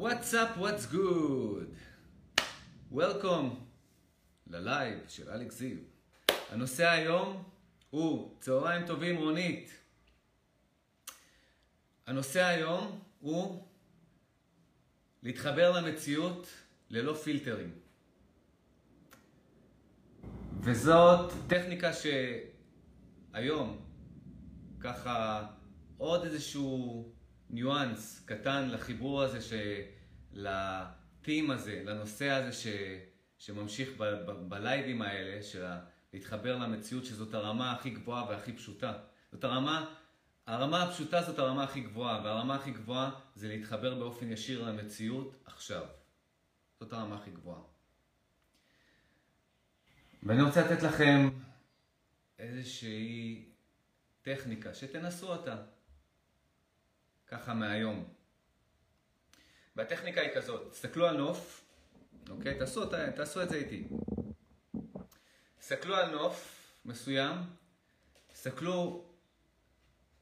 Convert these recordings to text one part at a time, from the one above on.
What's up, what's good? Welcome ללייב של אלכס זיו. הנושא היום הוא צהריים טובים רונית. הנושא היום הוא להתחבר למציאות ללא פילטרים. וזאת טכניקה שהיום, ככה עוד איזשהו ניואנס קטן לחיבור הזה, ש... לטים הזה, לנושא הזה ש... שממשיך ב... ב... בלייבים האלה, של להתחבר למציאות שזאת הרמה הכי גבוהה והכי פשוטה. זאת הרמה, הרמה הפשוטה זאת הרמה הכי גבוהה, והרמה הכי גבוהה זה להתחבר באופן ישיר למציאות עכשיו. זאת הרמה הכי גבוהה. ואני רוצה לתת לכם איזושהי טכניקה שתנסו אותה. ככה מהיום. והטכניקה היא כזאת, תסתכלו על נוף, אוקיי? תעשו, ת, תעשו את זה איתי. תסתכלו על נוף מסוים, תסתכלו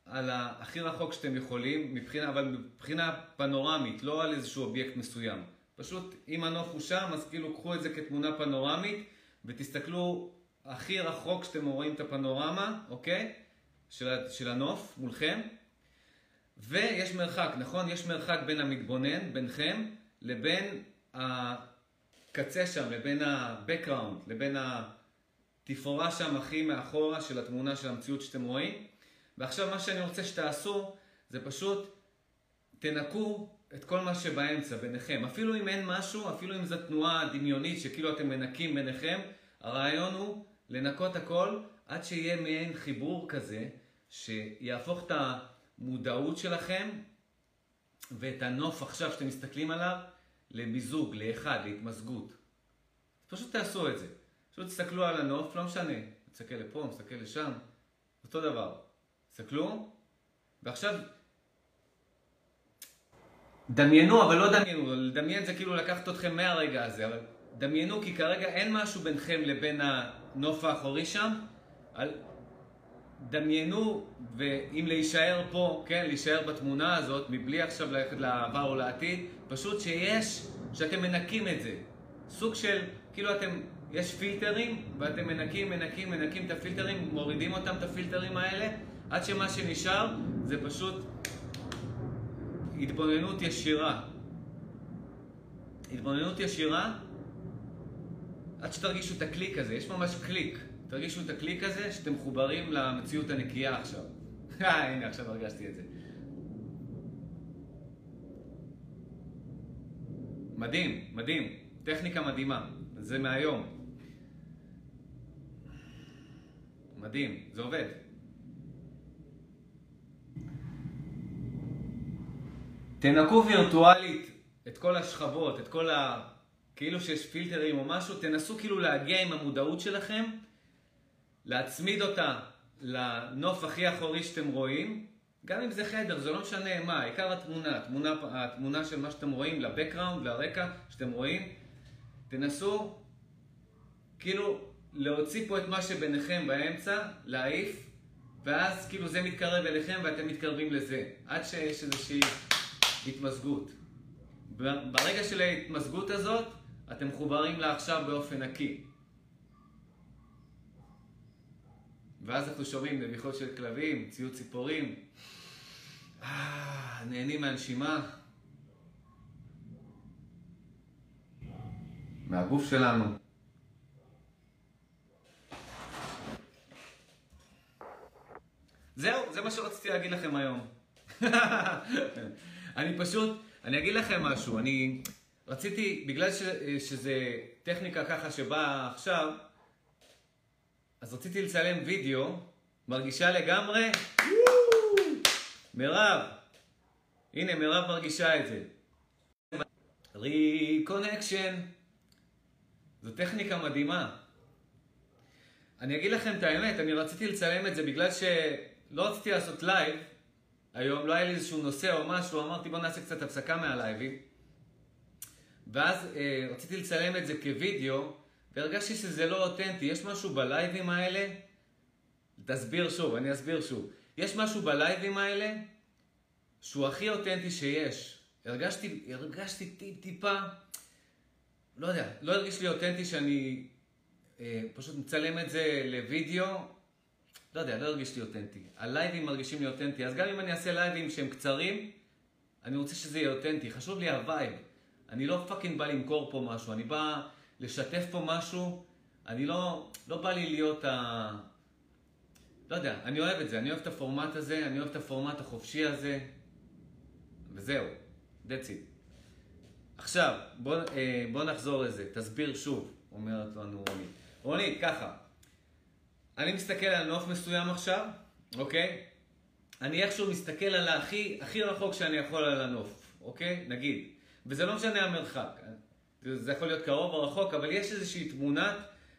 על הכי רחוק שאתם יכולים, מבחינה, אבל מבחינה פנורמית, לא על איזשהו אובייקט מסוים. פשוט, אם הנוף הוא שם, אז כאילו קחו את זה כתמונה פנורמית, ותסתכלו הכי רחוק שאתם רואים את הפנורמה, אוקיי? של, של הנוף מולכם. ויש מרחק, נכון? יש מרחק בין המתבונן, ביניכם, לבין הקצה שם, לבין ה-background, לבין התפאורה שם הכי מאחורה של התמונה של המציאות שאתם רואים. ועכשיו מה שאני רוצה שתעשו, זה פשוט תנקו את כל מה שבאמצע ביניכם. אפילו אם אין משהו, אפילו אם זו תנועה דמיונית שכאילו אתם מנקים ביניכם, הרעיון הוא לנקות הכל עד שיהיה מעין חיבור כזה, שיהפוך את ה... המודעות שלכם ואת הנוף עכשיו שאתם מסתכלים עליו למיזוג, לאחד, להתמזגות. פשוט תעשו את זה. פשוט תסתכלו על הנוף, לא משנה, נסתכל לפה, נסתכל לשם, אותו דבר. תסתכלו, ועכשיו דמיינו, אבל לא דמיינו, לדמיין זה כאילו לקחת אתכם מהרגע הזה, אבל דמיינו כי כרגע אין משהו ביניכם לבין הנוף האחורי שם, דמיינו, ואם להישאר פה, כן, להישאר בתמונה הזאת, מבלי עכשיו ללכת לעבר או לעתיד, פשוט שיש, שאתם מנקים את זה. סוג של, כאילו אתם, יש פילטרים, ואתם מנקים, מנקים, מנקים את הפילטרים, מורידים אותם, את הפילטרים האלה, עד שמה שנשאר זה פשוט התבוננות ישירה. התבוננות ישירה, עד שתרגישו את הקליק הזה, יש ממש קליק. תרגישו את הקליק הזה, שאתם מחוברים למציאות הנקייה עכשיו. אה, הנה, עכשיו הרגשתי את זה. מדהים, מדהים. טכניקה מדהימה. זה מהיום. מדהים, זה עובד. תנקו וירטואלית את כל השכבות, את כל ה... כאילו שיש פילטרים או משהו, תנסו כאילו להגיע עם המודעות שלכם להצמיד אותה לנוף הכי אחורי שאתם רואים, גם אם זה חדר, זה לא משנה מה, עיקר התמונה, התמונה, התמונה של מה שאתם רואים, לבקראונד, לרקע שאתם רואים, תנסו כאילו להוציא פה את מה שביניכם באמצע, להעיף, ואז כאילו זה מתקרב אליכם ואתם מתקרבים לזה, עד שיש איזושהי התמזגות. ברגע של ההתמזגות הזאת, אתם מחוברים לעכשיו באופן נקי. ואז אנחנו שומעים נביחות של כלבים, ציוד ציפורים. אה, נהנים מהנשימה. מהגוף שלנו. זהו, זה מה שרציתי להגיד לכם היום. אני פשוט, אני אגיד לכם משהו, אני רציתי, בגלל ש, שזה טכניקה ככה שבאה עכשיו, אז רציתי לצלם וידאו, מרגישה לגמרי, מירב, הנה מירב מרגישה את זה. Reconnection, זו טכניקה מדהימה. אני אגיד לכם את האמת, אני רציתי לצלם את זה בגלל שלא רציתי לעשות לייב היום, לא היה לי איזשהו נושא או משהו, אמרתי בוא נעשה קצת הפסקה מהלייבים. ואז אה, רציתי לצלם את זה כווידאו, והרגשתי שזה לא אותנטי. יש משהו בלייבים האלה, תסביר שוב, אני אסביר שוב. יש משהו בלייבים האלה שהוא הכי אותנטי שיש. הרגשתי, הרגשתי טיפ, טיפה, לא יודע, לא הרגיש לי אותנטי שאני אה, פשוט מצלם את זה לוידאו, לא יודע, לא הרגיש לי אותנטי. הלייבים מרגישים לי אותנטי, אז גם אם אני אעשה לייבים שהם קצרים, אני רוצה שזה יהיה אותנטי, חשוב לי ה vibe. אני לא fucking בא למכור פה משהו, אני בא לשתף פה משהו, אני לא, לא בא לי להיות ה... לא יודע, אני אוהב את זה, אני אוהב את הפורמט הזה, אני אוהב את הפורמט החופשי הזה, וזהו, that's it. עכשיו, בוא, אה, בוא נחזור לזה, תסביר שוב, אומרת לנו רונית. רונית, ככה, אני מסתכל על נוף מסוים עכשיו, אוקיי? אני איכשהו מסתכל על הכי, הכי רחוק שאני יכול על הנוף, אוקיי? נגיד. וזה לא משנה המרחק. זה יכול להיות קרוב או רחוק, אבל יש איזושהי תמונה,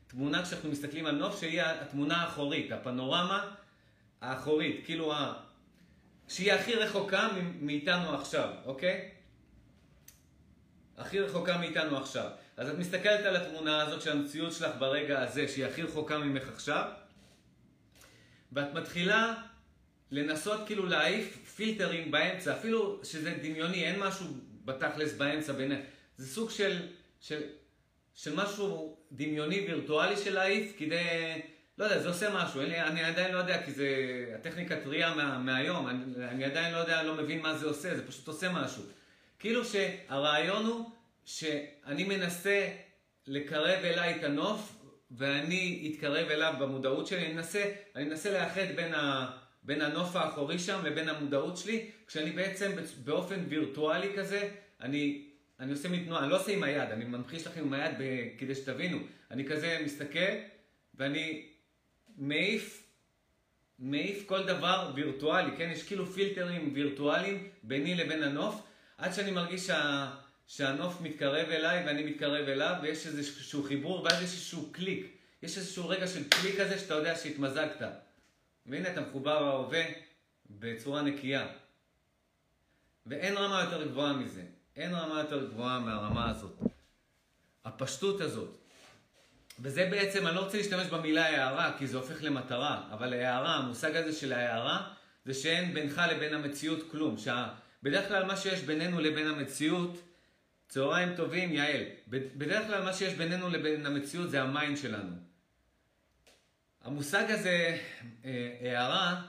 תמונה כשאנחנו מסתכלים על נוף, שהיא התמונה האחורית, הפנורמה האחורית, כאילו ה... שהיא הכי רחוקה מאיתנו עכשיו, אוקיי? הכי רחוקה מאיתנו עכשיו. אז את מסתכלת על התמונה הזאת של המציאות שלך ברגע הזה, שהיא הכי רחוקה ממך עכשיו, ואת מתחילה לנסות כאילו להעיף פילטרים באמצע, אפילו שזה דמיוני, אין משהו בתכלס באמצע ביניהם. זה סוג של, של, של משהו דמיוני וירטואלי של להעיף, כדי, לא יודע, זה עושה משהו, אני, אני עדיין לא יודע, כי זה הטכניקה טריה מה, מהיום, אני, אני עדיין לא יודע, לא מבין מה זה עושה, זה פשוט עושה משהו. כאילו שהרעיון הוא שאני מנסה לקרב אליי את הנוף, ואני אתקרב אליו במודעות שלי, אני מנסה, אני מנסה לאחד בין, ה, בין הנוף האחורי שם לבין המודעות שלי, כשאני בעצם באופן וירטואלי כזה, אני, אני עושה מתנועה, אני לא עושה עם היד, אני ממחיש לכם עם היד ב, כדי שתבינו. אני כזה מסתכל, ואני מעיף, מעיף כל דבר וירטואלי, כן? יש כאילו פילטרים וירטואליים ביני לבין הנוף, עד שאני מרגיש שה... שהנוף מתקרב אליי ואני מתקרב אליו, ויש איזשהו חיבור, ואז יש איזשהו קליק. יש איזשהו רגע של קליק כזה שאתה יודע שהתמזגת. והנה אתה מחובר להווה בצורה נקייה. ואין רמה יותר גבוהה מזה. אין רמה יותר גבוהה מהרמה הזאת. הפשטות הזאת. וזה בעצם, אני לא רוצה להשתמש במילה הארה, כי זה הופך למטרה, אבל הארה, המושג הזה של הארה, זה שאין בינך לבין המציאות כלום. שבדרך כלל מה שיש בינינו לבין המציאות, צהריים טובים, יעל. בדרך כלל מה שיש בינינו לבין המציאות זה ה mind שלנו. המושג הזה, אה, הארה,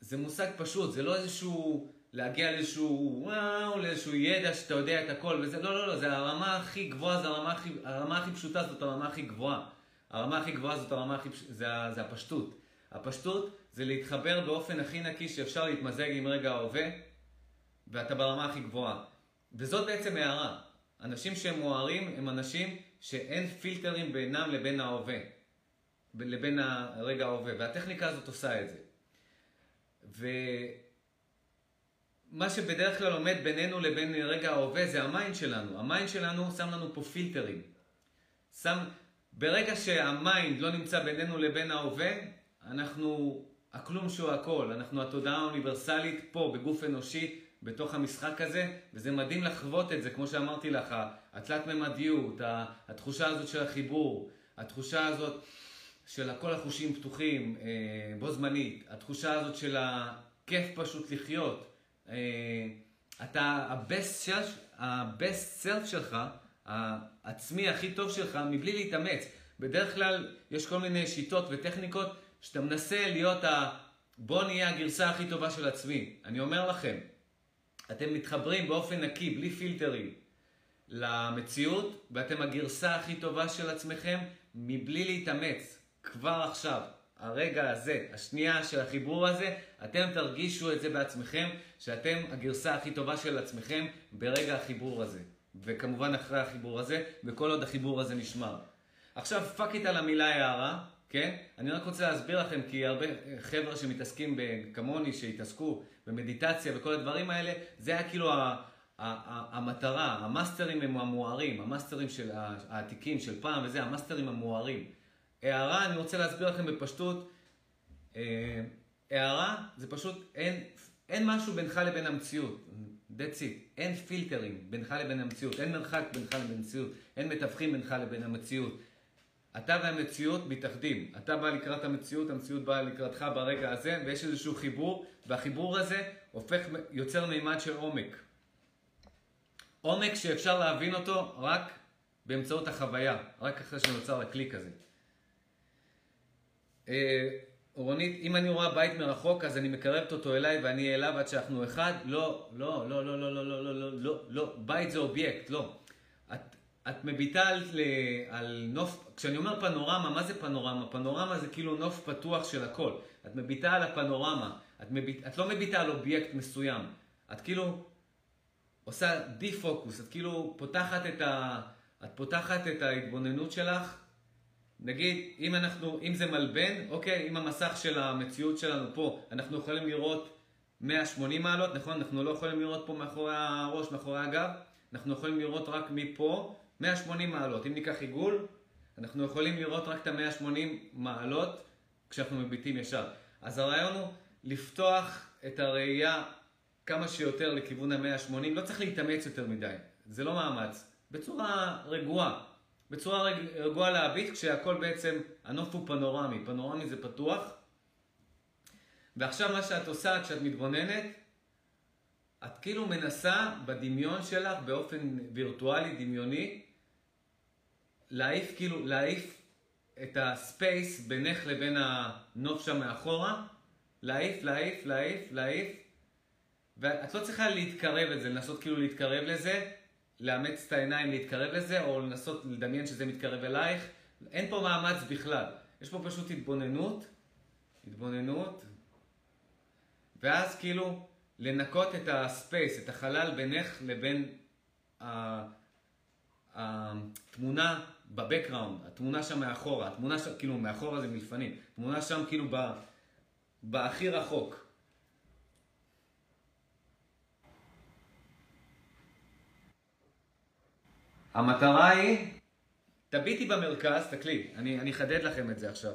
זה מושג פשוט, זה לא איזשהו להגיע לאיזשהו וואו, לאיזשהו ידע שאתה יודע את הכל וזה, לא, לא, לא, זה הרמה הכי גבוהה, זה הרמה הכי, הרמה הכי פשוטה, זאת הרמה הכי גבוהה. הרמה הכי גבוהה זאת הרמה הכי, זה, זה הפשטות. הפשטות זה להתחבר באופן הכי נקי שאפשר להתמזג עם רגע ההווה, ואתה ברמה הכי גבוהה. וזאת בעצם הארה. אנשים שהם מוארים הם אנשים שאין פילטרים בינם לבין ההווה, לבין הרגע ההווה, והטכניקה הזאת עושה את זה. ומה שבדרך כלל עומד בינינו לבין רגע ההווה זה ה mind שלנו. ה mind שלנו שם לנו פה פילטרים. שם, ברגע שהמיינד לא נמצא בינינו לבין ההווה, אנחנו הכלום שהוא הכל, אנחנו התודעה האוניברסלית פה בגוף אנושי בתוך המשחק הזה, וזה מדהים לחוות את זה, כמו שאמרתי לך, התלת ממדיות, התחושה הזאת של החיבור, התחושה הזאת של כל החושים פתוחים אה, בו זמנית, התחושה הזאת של הכיף פשוט לחיות. אה, אתה, ה-best self, ה-best self שלך, העצמי הכי טוב שלך, מבלי להתאמץ. בדרך כלל יש כל מיני שיטות וטכניקות שאתה מנסה להיות ה... בוא נהיה הגרסה הכי טובה של עצמי. אני אומר לכם, אתם מתחברים באופן נקי, בלי פילטרים, למציאות, ואתם הגרסה הכי טובה של עצמכם, מבלי להתאמץ. כבר עכשיו, הרגע הזה, השנייה של החיבור הזה, אתם תרגישו את זה בעצמכם, שאתם הגרסה הכי טובה של עצמכם ברגע החיבור הזה. וכמובן אחרי החיבור הזה, וכל עוד החיבור הזה נשמר. עכשיו, fuck it על המילה הארה, כן? אני רק רוצה להסביר לכם, כי הרבה חבר'ה שמתעסקים כמוני, שהתעסקו במדיטציה וכל הדברים האלה, זה היה כאילו המטרה, המאסטרים הם המוארים, המאסטרים של העתיקים של פעם וזה, המאסטרים המוארים. הארה, אני רוצה להסביר לכם בפשטות, אה, הערה זה פשוט, אין, אין משהו בינך לבין המציאות, that's it, אין פילטרים בינך לבין המציאות, אין מרחק בינך לבין המציאות, אין מתווכים בינך לבין המציאות. אתה והמציאות מתאחדים. אתה בא לקראת המציאות, המציאות באה לקראתך ברגע הזה, ויש איזשהו חיבור, והחיבור הזה הופך, יוצר מימד של עומק. עומק שאפשר להבין אותו רק באמצעות החוויה, רק אחרי שנוצר הקליק הזה. אה, רונית, אם אני רואה בית מרחוק, אז אני מקרבת אותו אליי ואני אליו עד שאנחנו אחד? לא, לא, לא, לא, לא, לא, לא, לא, לא, לא, בית זה אובייקט, לא. את, את מביטה על, על נוף, כשאני אומר פנורמה, מה זה פנורמה? פנורמה זה כאילו נוף פתוח של הכל. את מביטה על הפנורמה, את, מביט, את לא מביטה על אובייקט מסוים. את כאילו עושה defocus, את כאילו פותחת את, ה, את פותחת את ההתבוננות שלך נגיד, אם אנחנו, אם זה מלבן, אוקיי, אם המסך של המציאות שלנו פה, אנחנו יכולים לראות 180 מעלות, נכון? אנחנו לא יכולים לראות פה מאחורי הראש, מאחורי הגב, אנחנו יכולים לראות רק מפה 180 מעלות. אם ניקח עיגול, אנחנו יכולים לראות רק את ה-180 מעלות כשאנחנו מביטים ישר. אז הרעיון הוא לפתוח את הראייה כמה שיותר לכיוון ה-180, לא צריך להתאמץ יותר מדי, זה לא מאמץ, בצורה רגועה. בצורה רגועה להביט, כשהכל בעצם, הנוף הוא פנורמי, פנורמי זה פתוח. ועכשיו מה שאת עושה כשאת מתבוננת, את כאילו מנסה בדמיון שלך, באופן וירטואלי, דמיוני, להעיף כאילו, להעיף את הספייס בינך לבין הנוף שם מאחורה, להעיף, להעיף, להעיף, להעיף, ואת לא צריכה להתקרב לזה, לנסות כאילו להתקרב לזה, לאמץ את העיניים להתקרב לזה, או לנסות לדמיין שזה מתקרב אלייך. אין פה מאמץ בכלל. יש פה פשוט התבוננות, התבוננות, ואז כאילו לנקות את הספייס, את החלל בינך לבין התמונה בבקראונד, התמונה שם מאחורה, התמונה שם, כאילו מאחורה זה מלפנים, תמונה שם כאילו בהכי רחוק. המטרה היא, תביטי במרכז, תקלי, אני, אחדד לכם את זה עכשיו.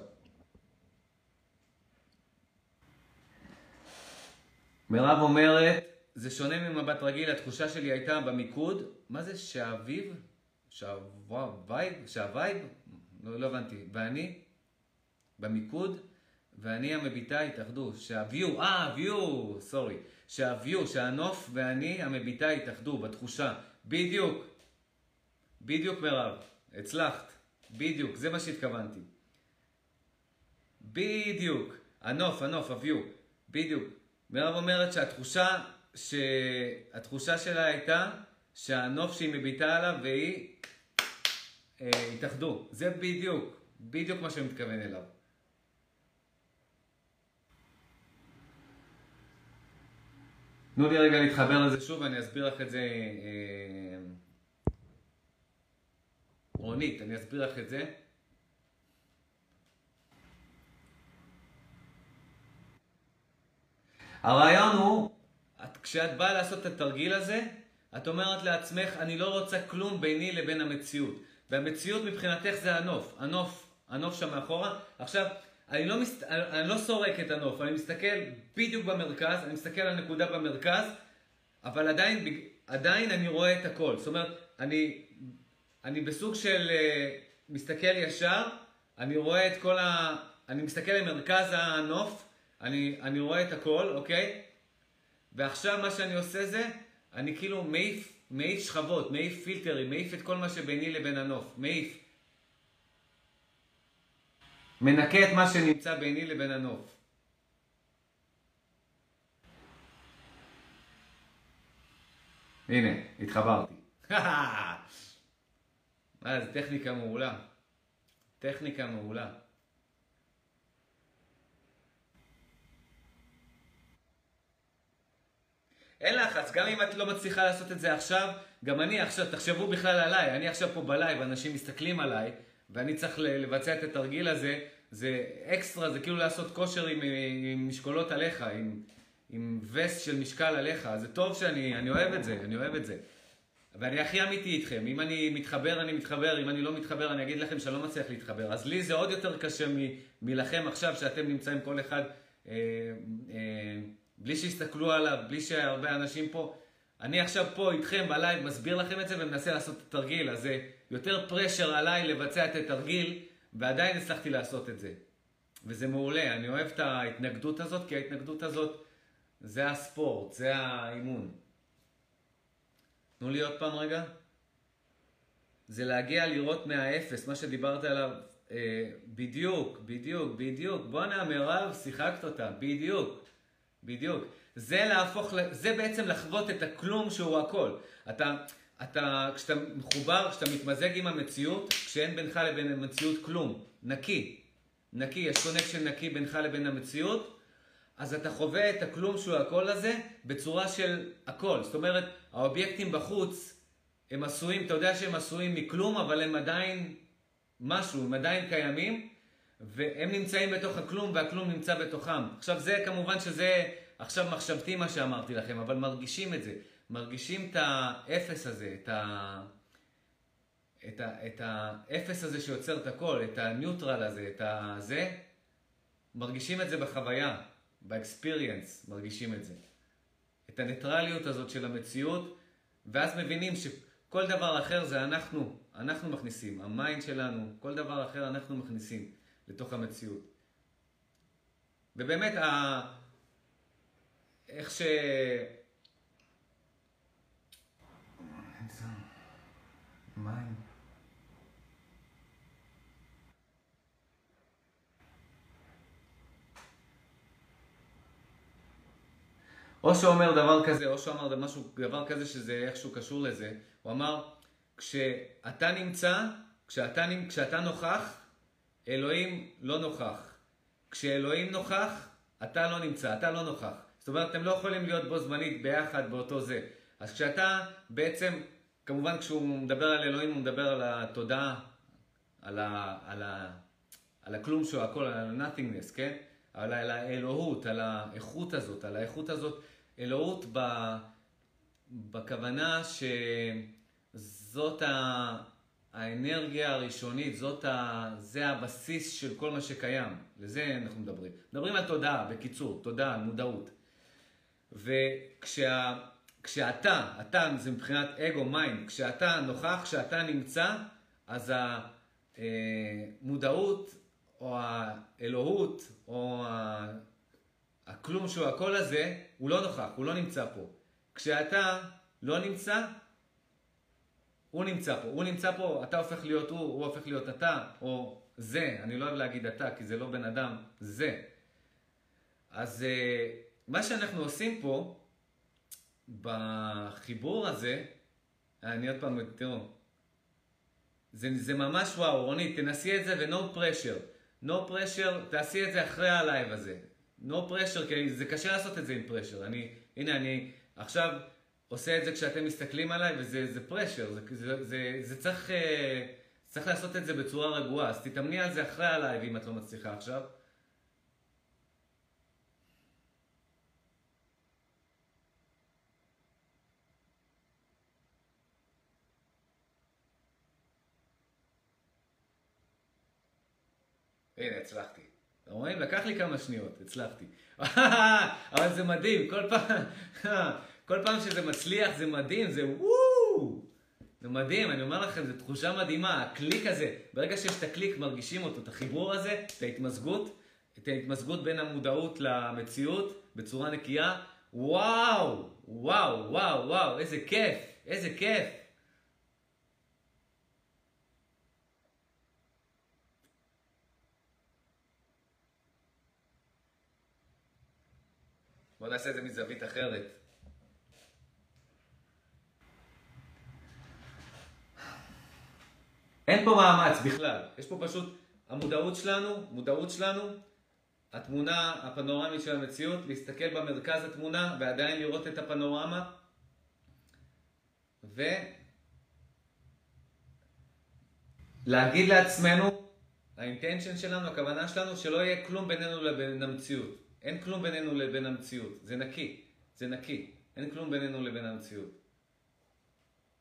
מירב אומרת, זה שונה ממבט רגיל, התחושה שלי הייתה במיקוד, מה זה שהאביב? שהווייב? שהווייב? לא, לא הבנתי. ואני? במיקוד? ואני המביטה התאחדו. שהוויו, אה, הוויו, סורי. שהוויו, שהנוף ואני המביטה התאחדו בתחושה. בדיוק. בדיוק מירב, הצלחת, בדיוק, זה מה שהתכוונתי. בדיוק, הנוף, הנוף, הוויו, בדיוק. מירב אומרת שהתחושה, שהתחושה שלה הייתה שהנוף שהיא מביטה עליו והיא אה, התאחדו. זה בדיוק, בדיוק מה שאני מתכוון אליו. תנו לי רגע להתחבר לזה שוב ואני אסביר לך את זה. אה, רונית, אני אסביר לך את זה. הרעיון הוא, את, כשאת באה לעשות את התרגיל הזה, את אומרת לעצמך, אני לא רוצה כלום ביני לבין המציאות. והמציאות מבחינתך זה הנוף. הנוף, הנוף שם מאחורה. עכשיו, אני לא, מסת... אני לא סורק את הנוף, אני מסתכל בדיוק במרכז, אני מסתכל על נקודה במרכז, אבל עדיין, עדיין אני רואה את הכל. זאת אומרת, אני אני בסוג של uh, מסתכל ישר, אני רואה את כל ה... אני מסתכל למרכז הנוף, אני, אני רואה את הכל, אוקיי? ועכשיו מה שאני עושה זה, אני כאילו מעיף, מעיף שכבות, מעיף פילטרים, מעיף את כל מה שביני לבין הנוף, מעיף. מנקה את מה שנמצא ביני לבין הנוף. הנה, התחברתי. אה, זו טכניקה מעולה. טכניקה מעולה. אין לחץ, גם אם את לא מצליחה לעשות את זה עכשיו, גם אני עכשיו, תחשבו בכלל עליי, אני עכשיו פה ב live, אנשים מסתכלים עליי, ואני צריך לבצע את התרגיל הזה, זה אקסטרה, זה כאילו לעשות כושר עם, עם משקולות עליך, עם, עם וסט של משקל עליך, זה טוב שאני, אני אוהב את זה, אני אוהב את זה. ואני הכי אמיתי איתכם, אם אני מתחבר, אני מתחבר, אם אני לא מתחבר, אני אגיד לכם שאני לא מצליח להתחבר. אז לי זה עוד יותר קשה מלכם עכשיו, שאתם נמצאים כל אחד, אה, אה, בלי שיסתכלו עליו, בלי שהרבה אנשים פה. אני עכשיו פה איתכם בלייב, מסביר לכם את זה ומנסה לעשות את התרגיל, אז זה יותר פרשר עליי לבצע את התרגיל, ועדיין הצלחתי לעשות את זה. וזה מעולה, אני אוהב את ההתנגדות הזאת, כי ההתנגדות הזאת זה הספורט, זה האימון. תנו לי עוד פעם רגע. זה להגיע לראות מהאפס, מה שדיברת עליו, אה, בדיוק, בדיוק, בדיוק. בואנה, מירב, שיחקת אותה, בדיוק, בדיוק. זה להפוך, זה בעצם לחוות את הכלום שהוא הכל. אתה, אתה, כשאתה מחובר, כשאתה מתמזג עם המציאות, כשאין בינך לבין המציאות כלום, נקי, נקי, יש connection נקי בינך לבין המציאות, אז אתה חווה את הכלום שהוא הכל הזה בצורה של הכל. זאת אומרת, האובייקטים בחוץ, הם עשויים, אתה יודע שהם עשויים מכלום, אבל הם עדיין משהו, הם עדיין קיימים, והם נמצאים בתוך הכלום והכלום נמצא בתוכם. עכשיו זה כמובן שזה עכשיו מחשבתי מה שאמרתי לכם, אבל מרגישים את זה. מרגישים את האפס הזה, את, ה... את, ה... את האפס הזה שיוצר את הכל, את ה neutral הזה, את הזה, מרגישים את זה בחוויה, ב experience, מרגישים את זה. את הניטרליות הזאת של המציאות, ואז מבינים שכל דבר אחר זה אנחנו, אנחנו מכניסים, ה mind שלנו, כל דבר אחר אנחנו מכניסים לתוך המציאות. ובאמת, ה... איך ש... מים. או שאומר דבר כזה, או שאומר משהו, דבר כזה שזה איכשהו קשור לזה. הוא אמר, כשאתה נמצא, כשאתה, כשאתה נוכח, אלוהים לא נוכח. כשאלוהים נוכח, אתה לא נמצא, אתה לא נוכח. זאת אומרת, אתם לא יכולים להיות בו זמנית ביחד באותו זה. אז כשאתה בעצם, כמובן כשהוא מדבר על אלוהים, הוא מדבר על התודעה, על, ה, על, ה, על הכלום שהוא הכל, על ה-nothingness, כן? על האלוהות, על האיכות הזאת, על האיכות הזאת, אלוהות ב, בכוונה שזאת ה, האנרגיה הראשונית, זאת ה, זה הבסיס של כל מה שקיים. לזה אנחנו מדברים. מדברים על תודעה, בקיצור, תודעה, מודעות. וכשאתה, אתה זה מבחינת אגו, mind, כשאתה נוכח, כשאתה נמצא, אז המודעות או האלוהות או הכלום שהוא הכל הזה, הוא לא נוכח, הוא לא נמצא פה. כשאתה לא נמצא, הוא נמצא פה. הוא נמצא פה, אתה הופך להיות הוא, הוא הופך להיות אתה, או זה, אני לא אוהב להגיד אתה, כי זה לא בן אדם, זה. אז אה, מה שאנחנו עושים פה, בחיבור הזה, אני עוד פעם, תראו, זה, זה ממש וואו, רונית, תנסי את זה ו-no pressure. no pressure, תעשי את זה אחרי ה live הזה. No pressure, כי זה קשה לעשות את זה עם pressure. אני, הנה, אני עכשיו עושה את זה כשאתם מסתכלים עליי, וזה זה pressure, זה, זה, זה, זה צריך, אה, צריך לעשות את זה בצורה רגועה. אז תתאמני על זה אחרי ה live אם את לא מצליחה עכשיו. הנה, הצלחתי. אתם רואים? לקח לי כמה שניות, הצלחתי. אבל זה מדהים, כל פעם, כל פעם שזה מצליח זה מדהים, זה וואו! זה מדהים, אני אומר לכם, זו תחושה מדהימה, הקליק הזה, ברגע שיש את הקליק מרגישים אותו, את החיבור הזה, את ההתמזגות, את ההתמזגות בין המודעות למציאות בצורה נקייה, וואו, וואו, וואו, וואו, איזה כיף, איזה כיף. נעשה את זה מזווית אחרת. אין פה מאמץ בכלל, יש פה פשוט המודעות שלנו, מודעות שלנו, התמונה הפנורמית של המציאות, להסתכל במרכז התמונה ועדיין לראות את הפנורמה ולהגיד לעצמנו, האינטנשן שלנו, הכוונה שלנו, שלא יהיה כלום בינינו לבין המציאות. אין כלום בינינו לבין המציאות. זה נקי. זה נקי. אין כלום בינינו לבין המציאות.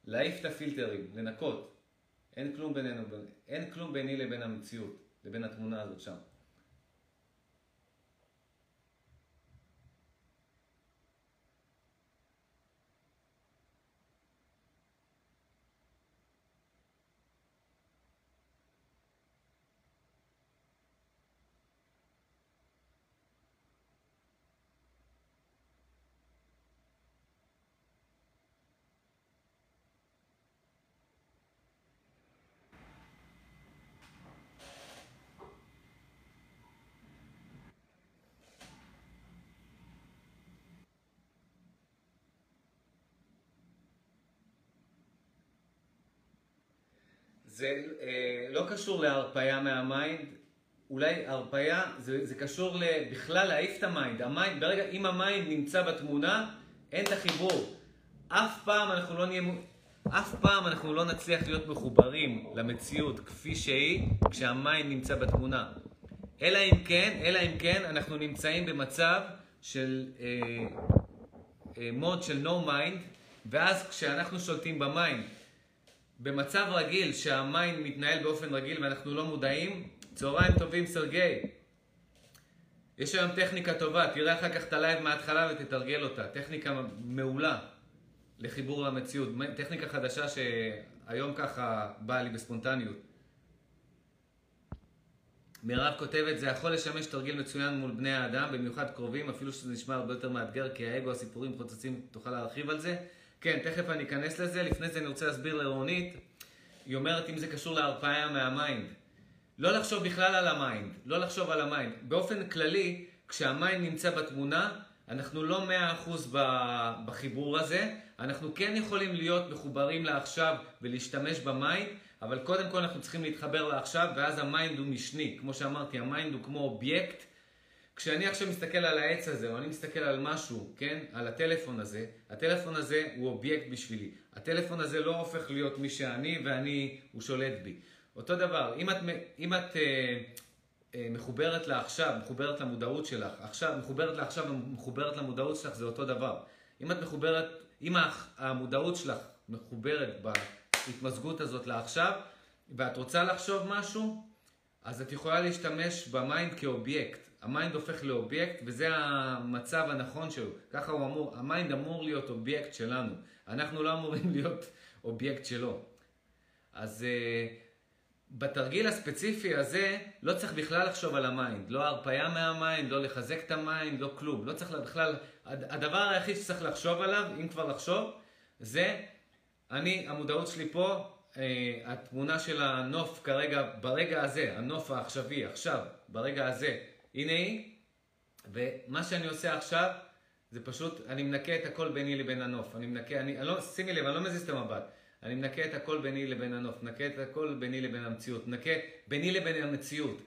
להעיף את הפילטרים, לנקות. אין כלום בינינו, אין כלום ביני לבין המציאות, לבין התמונה הזאת שם. זה אה, לא קשור להרפיה מה mind, אולי הרפיה זה, זה קשור בכלל להעיף את ה mind. ה mind, ברגע, אם ה mind נמצא בתמונה, אין את החיבור. אף פעם אנחנו לא נהיה, אף פעם אנחנו לא נצליח להיות מחוברים למציאות כפי שהיא, כשה mind נמצא בתמונה. אלא אם כן, אלא אם כן, אנחנו נמצאים במצב של אה, אה, mode של no mind, ואז כשאנחנו שולטים ב mind, במצב רגיל שה mind מתנהל באופן רגיל ואנחנו לא מודעים, צהריים טובים סרגי. יש היום טכניקה טובה, תראה אחר כך את ה live מההתחלה ותתרגל אותה. טכניקה מעולה לחיבור למציאות. טכניקה חדשה שהיום ככה באה לי בספונטניות. מירב כותבת, זה יכול לשמש תרגיל מצוין מול בני האדם, במיוחד קרובים, אפילו שזה נשמע הרבה יותר מאתגר, כי האגו, הסיפורים חוצצים, תוכל להרחיב על זה? כן, תכף אני אכנס לזה. לפני זה אני רוצה להסביר לרונית. היא אומרת אם זה קשור להרפיה מה mind. לא לחשוב בכלל על ה mind, לא לחשוב על ה mind. באופן כללי, כשה mind נמצא בתמונה, אנחנו לא מאה אחוז בחיבור הזה. אנחנו כן יכולים להיות מחוברים לעכשיו ולהשתמש ב mind, אבל קודם כל אנחנו צריכים להתחבר לעכשיו, ואז ה mind הוא משני. כמו שאמרתי, ה mind הוא כמו אובייקט. כשאני עכשיו מסתכל על העץ הזה, או אני מסתכל על משהו, כן? על הטלפון הזה, הטלפון הזה הוא אובייקט בשבילי. הטלפון הזה לא הופך להיות מי שאני, ואני, הוא שולט בי. אותו דבר, אם את, אם את אה, אה, מחוברת לעכשיו, מחוברת למודעות שלך, עכשיו, מחוברת לעכשיו ומחוברת למודעות שלך, זה אותו דבר. אם את מחוברת, אם המודעות שלך מחוברת בהתמזגות הזאת לעכשיו, ואת רוצה לחשוב משהו, אז את יכולה להשתמש ב mind כאובייקט. ה mind הופך לאובייקט, וזה המצב הנכון שלו. ככה הוא אמור, ה mind אמור להיות אובייקט שלנו. אנחנו לא אמורים להיות אובייקט שלו. אז אה, בתרגיל הספציפי הזה, לא צריך בכלל לחשוב על ה mind. לא הרפיה מה mind, לא לחזק את ה mind, לא כלום. לא צריך בכלל... הדבר היחיד שצריך לחשוב עליו, אם כבר לחשוב, זה אני, המודעות שלי פה, אה, התמונה של הנוף כרגע, ברגע הזה, הנוף העכשווי, עכשיו, ברגע הזה, הנה היא, ומה שאני עושה עכשיו, זה פשוט, אני מנקה את הכל ביני לבין הנוף. אני מנקה, אני, אני לא, שימי לב, אני לא מזיז את המבט. אני מנקה את הכל ביני לבין הנוף, מנקה את הכל ביני לבין המציאות, מנקה ביני לבין המציאות.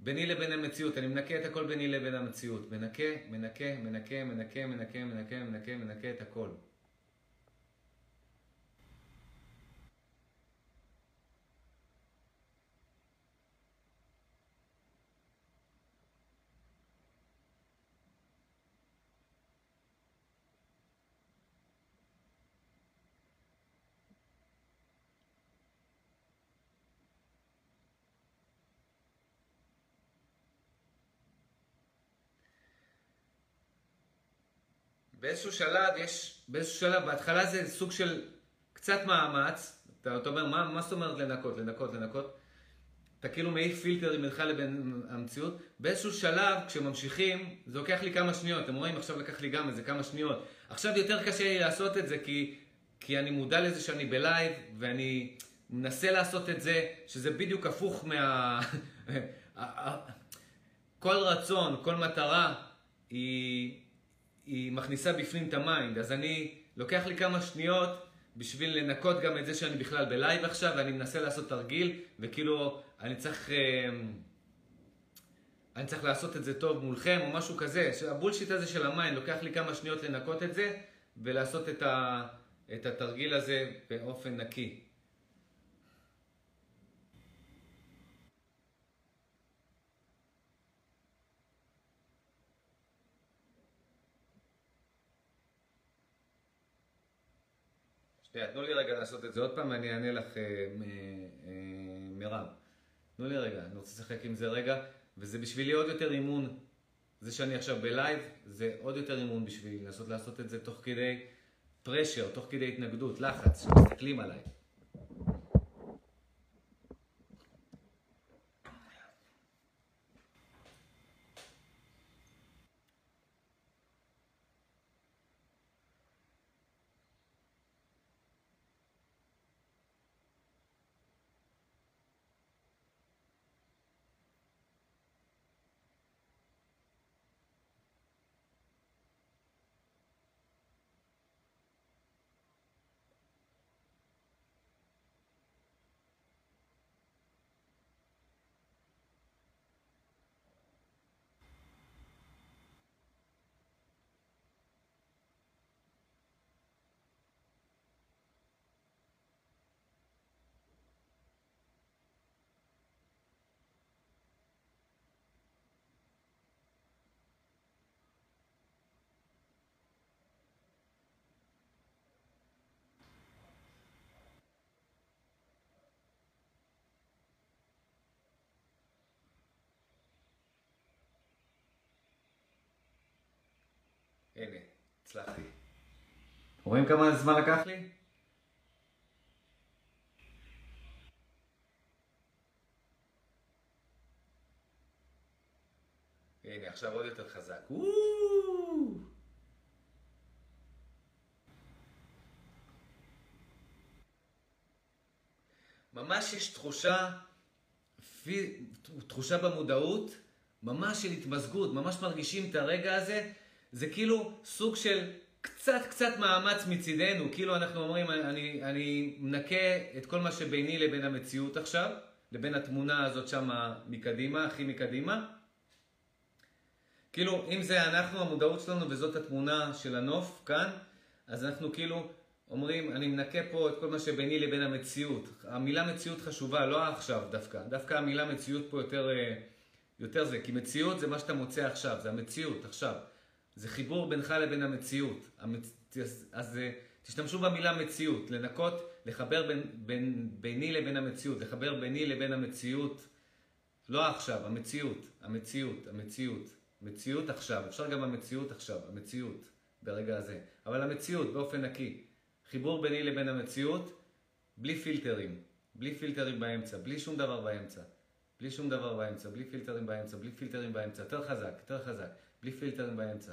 ביני לבין המציאות, אני מנקה את הכל ביני לבין המציאות. מנקה, מנקה, מנקה, מנקה, מנקה, מנקה, מנקה, מנקה את הכל. באיזשהו שלב יש, באיזשהו שלב, בהתחלה זה סוג של קצת מאמץ, אתה, אתה אומר, מה, מה זאת אומרת לנקות, לנקות, לנקות? אתה כאילו מעיף פילטר בינך לבין המציאות. באיזשהו שלב, כשממשיכים, זה לוקח לי כמה שניות. אתם רואים, עכשיו לקח לי גם איזה כמה שניות. עכשיו יותר קשה לי לעשות את זה, כי, כי אני מודע לזה שאני בלייב, ואני מנסה לעשות את זה, שזה בדיוק הפוך מה... כל רצון, כל מטרה, היא... היא מכניסה בפנים את ה mind, אז אני, לוקח לי כמה שניות בשביל לנקות גם את זה שאני בכלל ב live עכשיו, ואני מנסה לעשות תרגיל, וכאילו, אני צריך... אה, אני צריך לעשות את זה טוב מולכם, או משהו כזה. ה bullshit הזה של ה mind, לוקח לי כמה שניות לנקות את זה, ולעשות את, ה, את התרגיל הזה באופן נקי. שנייה, תנו לי רגע לעשות את זה עוד פעם, ואני אענה לך, אה, אה, מירב. תנו לי רגע, אני רוצה לשחק עם זה רגע, וזה בשבילי עוד יותר אימון. זה שאני עכשיו בלייב, זה עוד יותר אימון בשבילי, לנסות לעשות את זה תוך כדי פרשר, תוך כדי התנגדות, לחץ, שמסתכלים עליי. הצלחתי. רואים כמה זמן לקח לי? הנה, עכשיו עוד יותר חזק. ממש יש תחושה, תחושה במודעות, ממש של התמזגות, ממש מרגישים את הרגע הזה. זה כאילו סוג של קצת קצת מאמץ מצידנו, כאילו אנחנו אומרים, אני, אני מנקה את כל מה שביני לבין המציאות עכשיו, לבין התמונה הזאת שם מקדימה, הכי מקדימה. כאילו, אם זה אנחנו, המודעות שלנו, וזאת התמונה של הנוף כאן, אז אנחנו כאילו אומרים, אני מנקה פה את כל מה שביני לבין המציאות. המילה מציאות חשובה, לא עכשיו דווקא. דווקא המילה מציאות פה יותר, אה, יותר זה, כי מציאות זה מה שאתה מוצא עכשיו, זה המציאות עכשיו. זה חיבור בינך לבין המציאות. המצ... אז אה, תשתמשו במילה מציאות, לנקות, לחבר בין, בין, ביני לבין המציאות, לחבר ביני לבין המציאות, לא עכשיו, המציאות, המציאות, המציאות. מציאות עכשיו, אפשר גם המציאות עכשיו, המציאות ברגע הזה, אבל המציאות באופן נקי. חיבור ביני לבין המציאות, בלי פילטרים, בלי פילטרים באמצע, בלי שום דבר באמצע. בלי שום דבר באמצע, בלי פילטרים באמצע, בלי פילטרים באמצע, יותר חזק, יותר חזק, בלי פילטרים באמצע.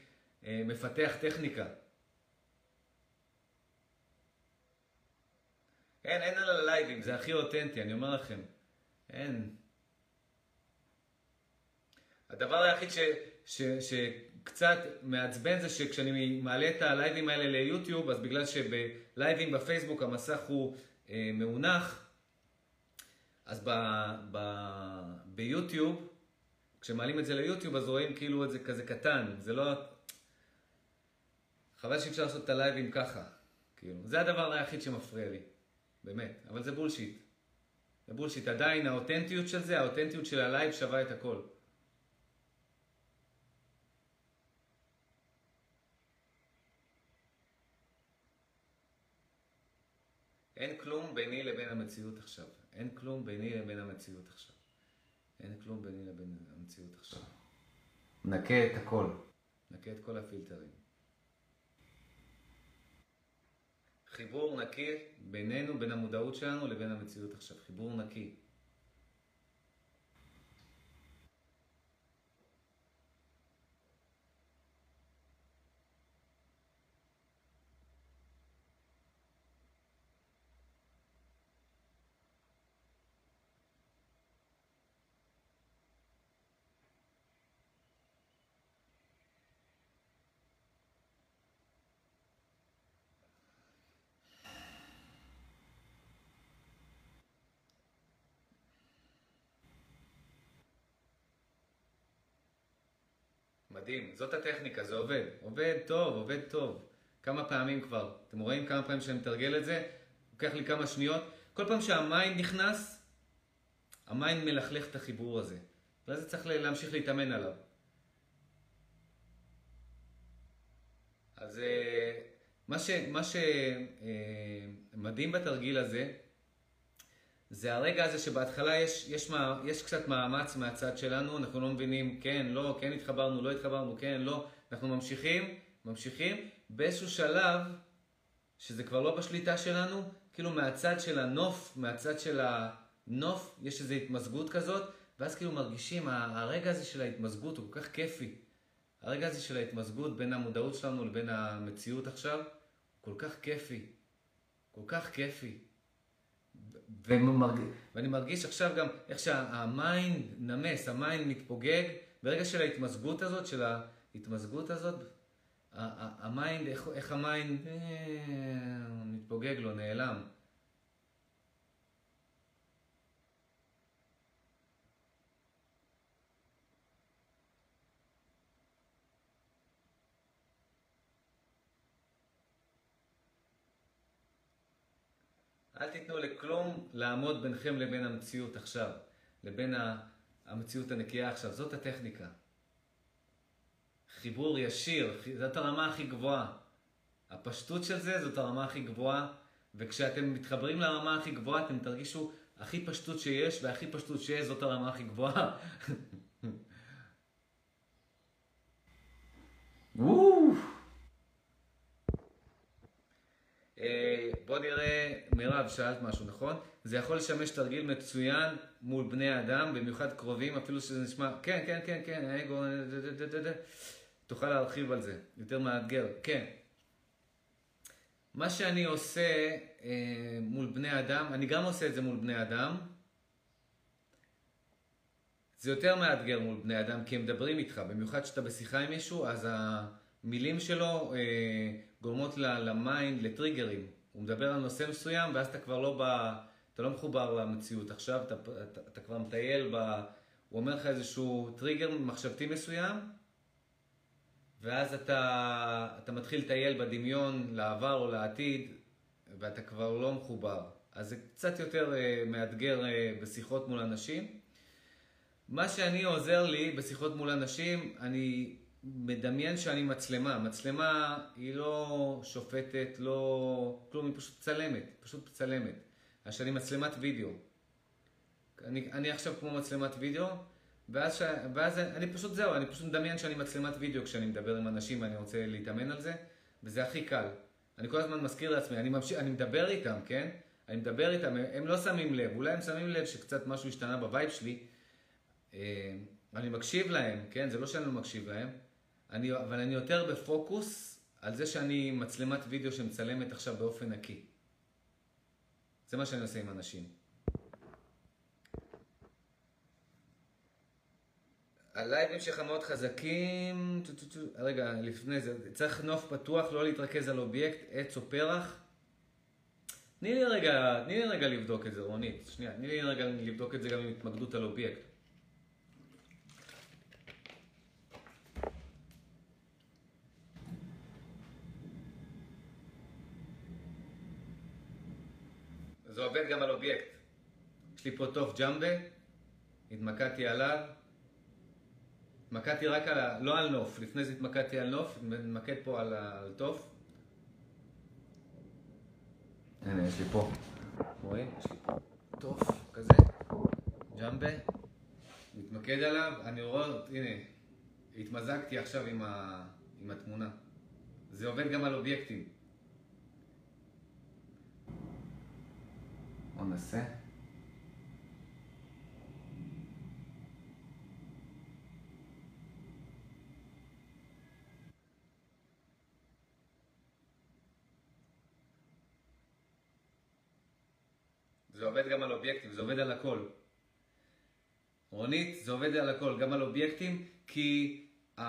מפתח טכניקה. אין, אין על הלייבים, זה הכי אותנטי, אני אומר לכם. אין. הדבר היחיד ש, ש, שקצת מעצבן זה שכשאני מעלה את הלייבים האלה ליוטיוב, אז בגלל שבלייבים בפייסבוק המסך הוא אה, מאונח, אז ב, ב, ביוטיוב, כשמעלים את זה ליוטיוב, אז רואים כאילו את זה כזה קטן. זה לא... חבל שאי אפשר לעשות את הלייבים ככה. כאילו, זה הדבר היחיד שמפריע לי. באמת, אבל זה bullshit. זה bullshit. עדיין האותנטיות של זה, האותנטיות של ה live שווה את הכל. אין כלום ביני לבין המציאות עכשיו. אין כלום ביני לבין המציאות עכשיו. אין כלום ביני לבין המציאות עכשיו. נקה את הכל. נקה את כל הפילטרים. חיבור נקי בינינו, בין המודעות שלנו לבין המציאות עכשיו. חיבור נקי. מדהים, זאת הטכניקה, זה עובד. עובד טוב, עובד טוב. כמה פעמים כבר. אתם רואים כמה פעמים שאני מתרגל את זה? לוקח לי כמה שניות. כל פעם שהמים נכנס, המים מלכלך את החיבור הזה. ואז צריך להמשיך להתאמן עליו. אז אה, מה שמדהים בתרגיל הזה, זה הרגע הזה שבהתחלה יש, יש, מה, יש קצת מאמץ מהצד שלנו, אנחנו לא מבינים כן, לא, כן התחברנו, לא התחברנו, כן, לא, אנחנו ממשיכים, ממשיכים, באיזשהו שלב, שזה כבר לא בשליטה שלנו, כאילו מהצד של הנוף, מהצד של הנוף, יש איזו התמזגות כזאת, ואז כאילו מרגישים, הרגע הזה של ההתמזגות הוא כל כך כיפי. הרגע הזה של ההתמזגות בין המודעות שלנו לבין המציאות עכשיו, כל כך כיפי. כל כך כיפי. ומרג... ואני מרגיש עכשיו גם איך שה mind נמס, ה mind מתפוגג, ברגע של ההתמזגות הזאת, של ההתמזגות הזאת, ה mind, איך, איך ה mind אה, מתפוגג לו, נעלם. אל תיתנו לכלום לעמוד ביניכם לבין המציאות עכשיו, לבין המציאות הנקייה עכשיו. זאת הטכניקה. חיבור ישיר, זאת הרמה הכי גבוהה. הפשטות של זה זאת הרמה הכי גבוהה, וכשאתם מתחברים לרמה הכי גבוהה אתם תרגישו הכי פשטות שיש, והכי פשטות שיש זאת הרמה הכי גבוהה. אה, בוא נראה, מירב, שאלת משהו, נכון? זה יכול לשמש תרגיל מצוין מול בני אדם, במיוחד קרובים, אפילו שזה נשמע, כן, כן, כן, כן, האגו, תוכל להרחיב על זה, יותר מאתגר, כן. מה שאני עושה אה, מול בני אדם, אני גם עושה את זה מול בני אדם, זה יותר מאתגר מול בני אדם, כי הם מדברים איתך, במיוחד כשאתה בשיחה עם מישהו, אז המילים שלו אה, גורמות ל mind, לטריגרים. הוא מדבר על נושא מסוים, ואז אתה כבר לא, ב, אתה לא מחובר למציאות. עכשיו אתה, אתה, אתה כבר מטייל, ב, הוא אומר לך איזשהו טריגר מחשבתי מסוים, ואז אתה, אתה מתחיל לטייל בדמיון לעבר או לעתיד, ואתה כבר לא מחובר. אז זה קצת יותר אה, מאתגר אה, בשיחות מול אנשים. מה שאני עוזר לי בשיחות מול אנשים, אני מדמיין שאני מצלמה. מצלמה היא לא שופטת, לא כלום, היא פשוט צלמת, פשוט צלמת. אז שאני מצלמת וידאו. אני, אני עכשיו כמו מצלמת וידאו, ואז, ש... ואז אני פשוט זהו, אני פשוט מדמיין שאני מצלמת וידאו כשאני מדבר עם אנשים ואני רוצה להתאמן על זה, וזה הכי קל. אני כל הזמן מזכיר לעצמי, אני, ממש... אני מדבר איתם, כן? אני מדבר איתם, הם לא שמים לב, אולי הם שמים לב שקצת משהו השתנה ב vibe שלי, אה, אני מקשיב להם, כן? זה לא שאני לא מקשיב להם, אני, אבל אני יותר בפוקוס על זה שאני מצלמת וידאו שמצלמת עכשיו באופן נקי. זה מה שאני עושה עם אנשים. הלייבים שלך מאוד חזקים, רגע, לפני זה, צריך נוף פתוח, לא להתרכז על אובייקט, עץ או פרח. תני לי רגע, תני לי רגע לבדוק את זה, רונית, שנייה, תני לי רגע לבדוק את זה גם עם התמקדות על אובייקט. זה עובד גם על אובייקט. יש לי פה תוף ג'מבה, התמקדתי עליו. התמקדתי רק על ה... לא על נוף, לפני זה התמקדתי על נוף, מתמקד פה על, על תוף. הנה, יש לי פה. רואים? יש לי פה תוף כזה, ג'מבה. מתמקד עליו, אני רואה, הנה, התמזגתי עכשיו עם, ה... עם התמונה. זה עובד גם על אובייקטים. בוא נעשה. זה עובד גם על אובייקטים, זה עובד על הכל. רונית, זה עובד על הכל, גם על אובייקטים, כי, uh,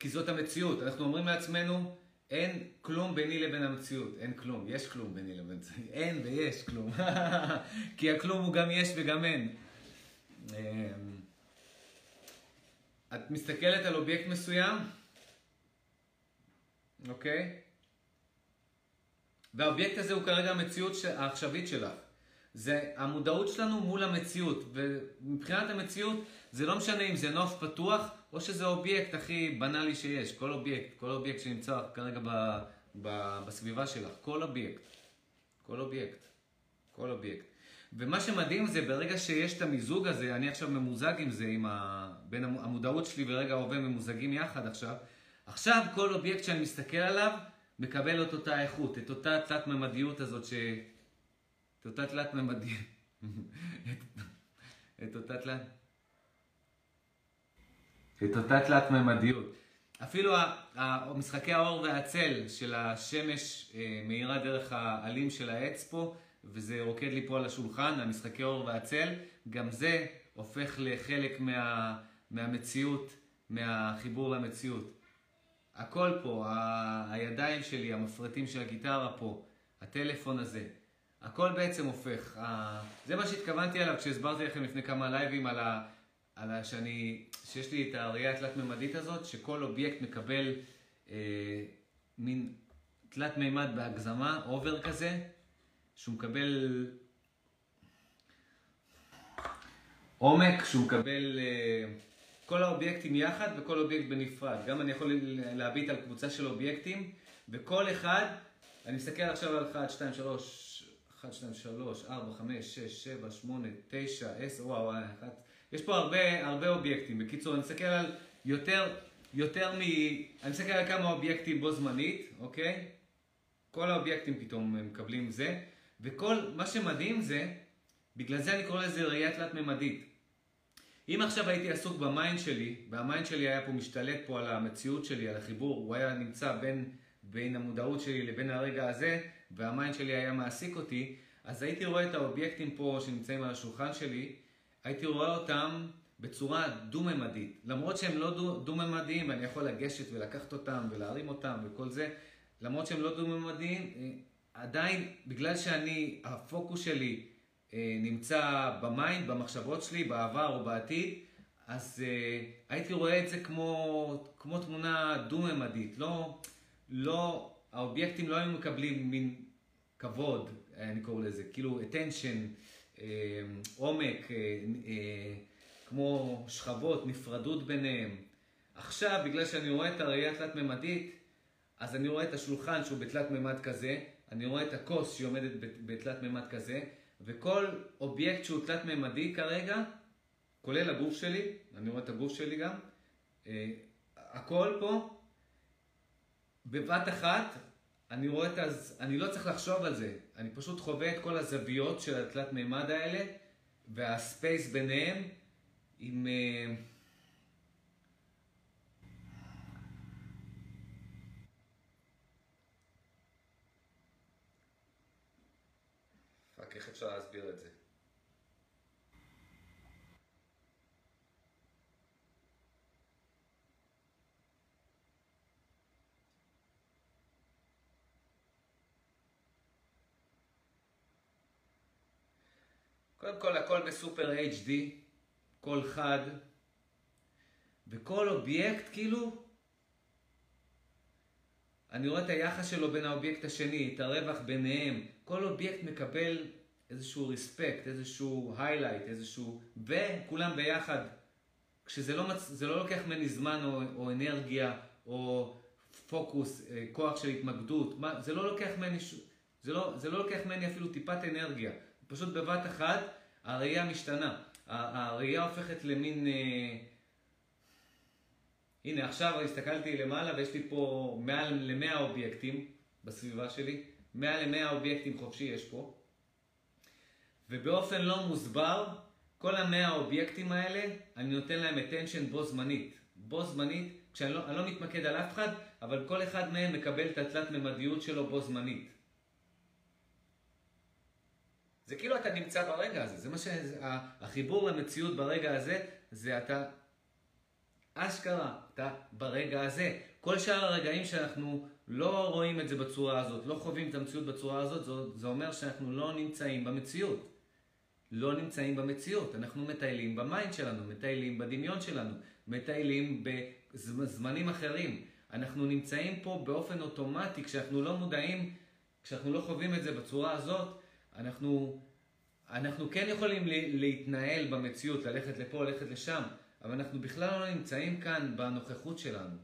כי זאת המציאות. אנחנו אומרים לעצמנו, אין כלום ביני לבין המציאות, אין כלום, יש כלום ביני לבין המציאות, אין ויש כלום, כי הכלום הוא גם יש וגם אין. אמ, את מסתכלת על אובייקט מסוים, אוקיי? והאובייקט הזה הוא כרגע המציאות העכשווית שלך. זה המודעות שלנו מול המציאות, ומבחינת המציאות זה לא משנה אם זה נוף פתוח או שזה אובייקט הכי בנאלי שיש, כל אובייקט, כל אובייקט שנמצא כרגע ב, ב, בסביבה שלך, כל אובייקט, כל אובייקט, כל אובייקט. ומה שמדהים זה ברגע שיש את המיזוג הזה, אני עכשיו ממוזג עם זה, עם ה... בין המודעות שלי ורגע ההווה ממוזגים יחד עכשיו, עכשיו כל אובייקט שאני מסתכל עליו מקבל את אותה איכות, את אותה תלת-ממדיות הזאת ש... את אותה תלת-ממדיות. את אותה תלת... את אותה תלת-ממדיות. אפילו משחקי האור והצל של השמש אה, מאירה דרך העלים של העץ פה, וזה רוקד לי פה על השולחן, המשחקי האור והצל, גם זה הופך לחלק מה, מהמציאות, מהחיבור למציאות. הכל פה, ה- הידיים שלי, המפרטים של הגיטרה פה, הטלפון הזה, הכל בעצם הופך. זה מה שהתכוונתי אליו כשהסברתי לכם לפני כמה לייבים על ה... על ה... שאני... שיש לי את הראייה התלת-ממדית הזאת, שכל אובייקט מקבל אה, מין תלת-מימד בהגזמה, over כזה, שהוא מקבל עומק, שהוא מקבל אה, כל האובייקטים יחד וכל אובייקט בנפרד. גם אני יכול להביט על קבוצה של אובייקטים, וכל אחד, אני מסתכל עכשיו על 1, 2, 3, 1, 2, 3, 4, 5, 6, 7, 8, 9, 10, וואו, וואו, 1. יש פה הרבה, הרבה אובייקטים. בקיצור, אני מסתכל על יותר, יותר מ... אני מסתכל על כמה אובייקטים בו זמנית, אוקיי? כל האובייקטים פתאום מקבלים זה, וכל, מה שמדהים זה, בגלל זה אני קורא לזה ראייה תלת-ממדית. אם עכשיו הייתי עסוק ב mind שלי, וה mind שלי היה פה משתלט פה על המציאות שלי, על החיבור, הוא היה נמצא בין, בין המודעות שלי לבין הרגע הזה, וה mind שלי היה מעסיק אותי, אז הייתי רואה את האובייקטים פה שנמצאים על השולחן שלי, הייתי רואה אותם בצורה דו-ממדית. למרות שהם לא דו-ממדיים, ואני יכול לגשת ולקחת אותם ולהרים אותם וכל זה, למרות שהם לא דו-ממדיים, אה, עדיין, בגלל שאני, הפוקוס שלי אה, נמצא ב mind, במחשבות שלי, בעבר או בעתיד, אז אה, הייתי רואה את זה כמו, כמו תמונה דו-ממדית. לא, לא, האובייקטים לא היו מקבלים מין כבוד, אני קורא לזה, כאילו attention, אה, עומק, אה, אה, כמו שכבות, נפרדות ביניהם. עכשיו, בגלל שאני רואה את הראייה התלת-ממדית, אז אני רואה את השולחן שהוא בתלת-ממד כזה, אני רואה את הכוס שהיא עומדת בתלת-ממד כזה, וכל אובייקט שהוא תלת-ממדי כרגע, כולל הגוף שלי, אני רואה את הגוף שלי גם, אה, הכל פה, בבת אחת, אני רואה את הז... אני לא צריך לחשוב על זה, אני פשוט חווה את כל הזוויות של התלת-ממד האלה, והספייס ביניהם, עם... אה, איך אפשר להסביר את זה? קודם כל הכל ב super HD, כל חד, וכל אובייקט כאילו, אני רואה את היחס שלו בין האובייקט השני, את הרווח ביניהם, כל אובייקט מקבל איזשהו respect, איזשהו highlight, איזשהו... וכולם ביחד. כשזה לא, מצ... לא לוקח ממני זמן או, או אנרגיה או פוקוס, אה, כוח של התמקדות, מה... זה לא לוקח ממני, ש... זה, לא... זה לא לוקח ממני אפילו טיפת אנרגיה. פשוט בבת אחת הראייה משתנה. הראייה הופכת למין... אה... הנה עכשיו הסתכלתי למעלה ויש לי פה מעל ל-100 אובייקטים בסביבה שלי. מעל ל-100 אובייקטים חופשי יש פה. ובאופן לא מוסבר, כל המאה האובייקטים האלה, אני נותן להם attention בו זמנית. בו זמנית, כשאני לא, לא מתמקד על אף אחד, אבל כל אחד מהם מקבל את התלת ממדיות שלו בו זמנית. זה כאילו אתה נמצא ברגע הזה, זה מה שהחיבור למציאות ברגע הזה, זה אתה אשכרה, אתה ברגע הזה. כל שאר הרגעים שאנחנו לא רואים את זה בצורה הזאת, לא חווים את המציאות בצורה הזאת, זה אומר שאנחנו לא נמצאים במציאות. לא נמצאים במציאות. אנחנו מטיילים במיינד שלנו, מטיילים בדמיון שלנו, מטיילים בזמנים אחרים. אנחנו נמצאים פה באופן אוטומטי, כשאנחנו לא מודעים, כשאנחנו לא חווים את זה בצורה הזאת, אנחנו, אנחנו כן יכולים להתנהל במציאות, ללכת לפה, ללכת לשם, אבל אנחנו בכלל לא נמצאים כאן בנוכחות שלנו.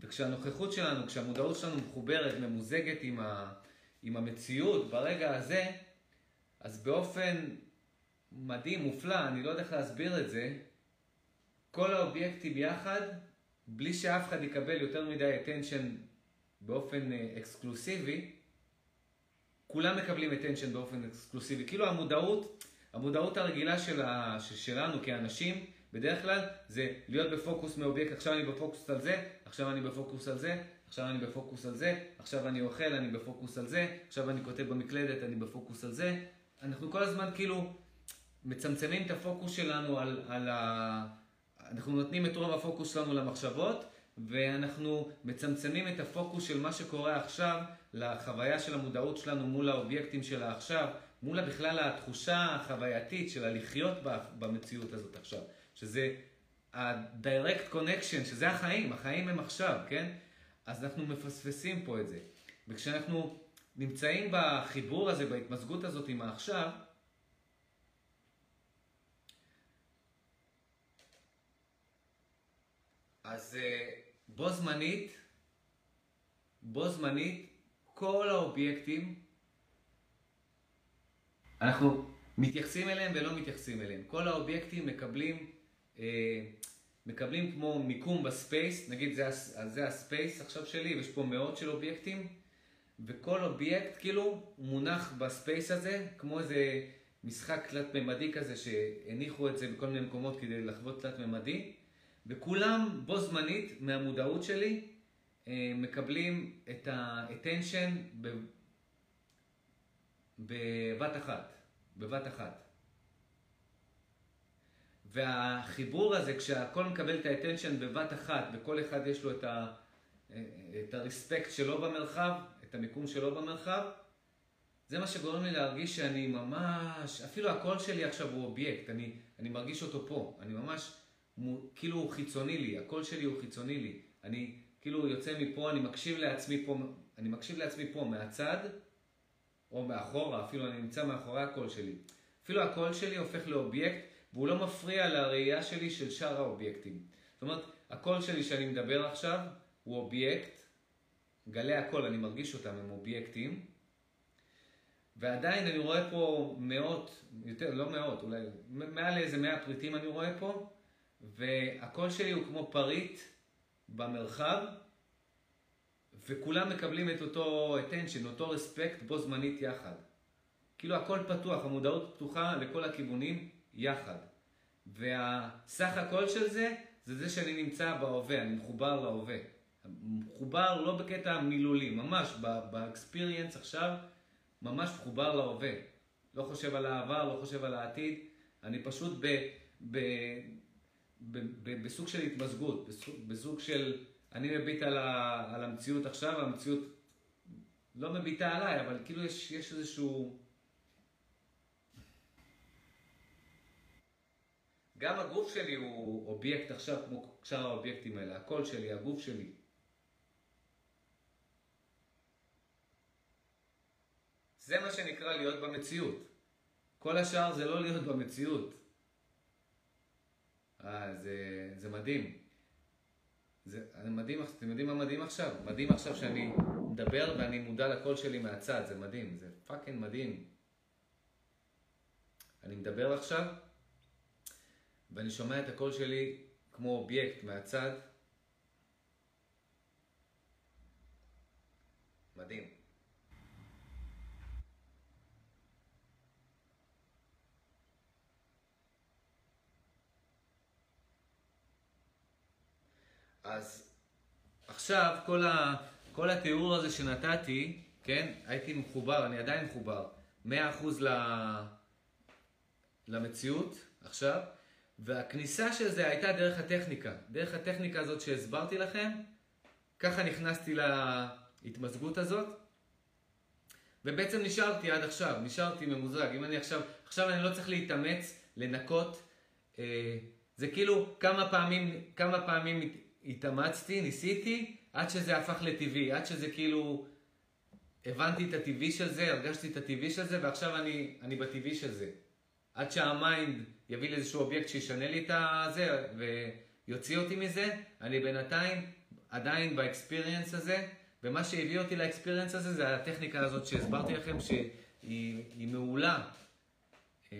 וכשהנוכחות שלנו, כשהמודעות שלנו מחוברת, ממוזגת עם, ה, עם המציאות ברגע הזה, אז באופן מדהים, מופלא, אני לא יודע איך להסביר את זה, כל האובייקטים יחד, בלי שאף אחד יקבל יותר מדי attention באופן אה, אקסקלוסיבי, כולם מקבלים attention באופן אקסקלוסיבי. כאילו המודעות, המודעות הרגילה של ה, שלנו כאנשים, בדרך כלל זה להיות בפוקוס מאובייקט, עכשיו אני בפוקוס על זה, עכשיו אני בפוקוס על זה, עכשיו אני בפוקוס על זה, עכשיו אני אוכל, אני בפוקוס על זה, עכשיו אני כותב במקלדת, אני בפוקוס על זה. אנחנו כל הזמן כאילו מצמצמים את הפוקוס שלנו על, על ה... אנחנו נותנים את רוב הפוקוס שלנו למחשבות, ואנחנו מצמצמים את הפוקוס של מה שקורה עכשיו לחוויה של המודעות שלנו מול האובייקטים של העכשיו, מול בכלל התחושה החווייתית של הלחיות במציאות הזאת עכשיו, שזה ה-direct connection, שזה החיים, החיים הם עכשיו, כן? אז אנחנו מפספסים פה את זה. וכשאנחנו נמצאים בחיבור הזה, בהתמזגות הזאת עם העכשיו, אז אה, בו זמנית, בו זמנית, כל האובייקטים, אנחנו מתייחסים אליהם ולא מתייחסים אליהם. כל האובייקטים מקבלים, אה, מקבלים כמו מיקום ב space, נגיד זה, זה ה space עכשיו שלי, ויש פה מאות של אובייקטים, וכל אובייקט כאילו מונח ב space הזה, כמו איזה משחק תלת-ממדי כזה, שהניחו את זה בכל מיני מקומות כדי לחוות תלת-ממדי, וכולם בו זמנית מהמודעות שלי מקבלים את ה attention בבת אחת. בבת אחת. והחיבור הזה, כשהכל מקבל את ה attention בבת אחת, וכל אחד יש לו את, ה, את ה respect שלו במרחב, את המיקום שלו במרחב, זה מה שגורם לי להרגיש שאני ממש, אפילו הקול שלי עכשיו הוא אובייקט, אני, אני מרגיש אותו פה, אני ממש, כאילו הוא חיצוני לי, הקול שלי הוא חיצוני לי, אני כאילו יוצא מפה, אני מקשיב לעצמי פה, אני מקשיב לעצמי פה מהצד, או מאחורה, אפילו אני נמצא מאחורי הקול שלי. אפילו הקול שלי הופך לאובייקט, והוא לא מפריע לראייה שלי של שאר האובייקטים. זאת אומרת, הקול שלי שאני מדבר עכשיו הוא אובייקט, גלי הקול, אני מרגיש אותם, הם אובייקטים, ועדיין אני רואה פה מאות, יותר, לא מאות, אולי מעל איזה מאה פריטים אני רואה פה, והקול שלי הוא כמו פריט במרחב, וכולם מקבלים את אותו attention, אותו respect בו זמנית יחד. כאילו הכל פתוח, המודעות פתוחה לכל הכיוונים יחד. והסך הכל של זה, זה זה שאני נמצא בהווה, אני מחובר להווה. מחובר לא בקטע מילולי, ממש באקספיריאנס עכשיו, ממש מחובר להווה. לא חושב על העבר, לא חושב על העתיד, אני פשוט ב, ב, בסוג של התמזגות, בסוג, של אני מביט על, ה, על המציאות עכשיו, המציאות לא מביטה עליי, אבל כאילו יש, יש איזשהו... גם הגוף שלי הוא אובייקט עכשיו כמו שאר האובייקטים האלה, הקול שלי, הגוף שלי. זה מה שנקרא להיות במציאות. כל השאר זה לא להיות במציאות. אה, זה, זה מדהים. זה מדהים, אתם יודעים מה מדהים עכשיו? מדהים עכשיו שאני מדבר ואני מודע לקול שלי מהצד, זה מדהים, זה fucking מדהים. אני מדבר עכשיו ואני שומע את הקול שלי כמו אובייקט מהצד. מדהים. אז עכשיו כל, ה, כל התיאור הזה שנתתי, כן, הייתי מחובר, אני עדיין מחובר, 100% ל, למציאות עכשיו, והכניסה של זה הייתה דרך הטכניקה. דרך הטכניקה הזאת שהסברתי לכם, ככה נכנסתי להתמזגות הזאת, ובעצם נשארתי עד עכשיו, נשארתי ממוזג. אם אני עכשיו, עכשיו אני לא צריך להתאמץ, לנקות, אה, זה כאילו כמה פעמים, כמה פעמים התאמצתי, ניסיתי, עד שזה הפך לטבעי, עד שזה כאילו, הבנתי את הטבעי של זה, הרגשתי את הטבעי של זה, ועכשיו אני, אני בטבעי של זה. עד שה mind יביא לאיזשהו אובייקט שישנה לי את הזה, ויוציא אותי מזה, אני בינתיים עדיין ב experience הזה, ומה שהביא אותי ל experience הזה זה הטכניקה הזאת שהסברתי לכם, שהיא מעולה. אה,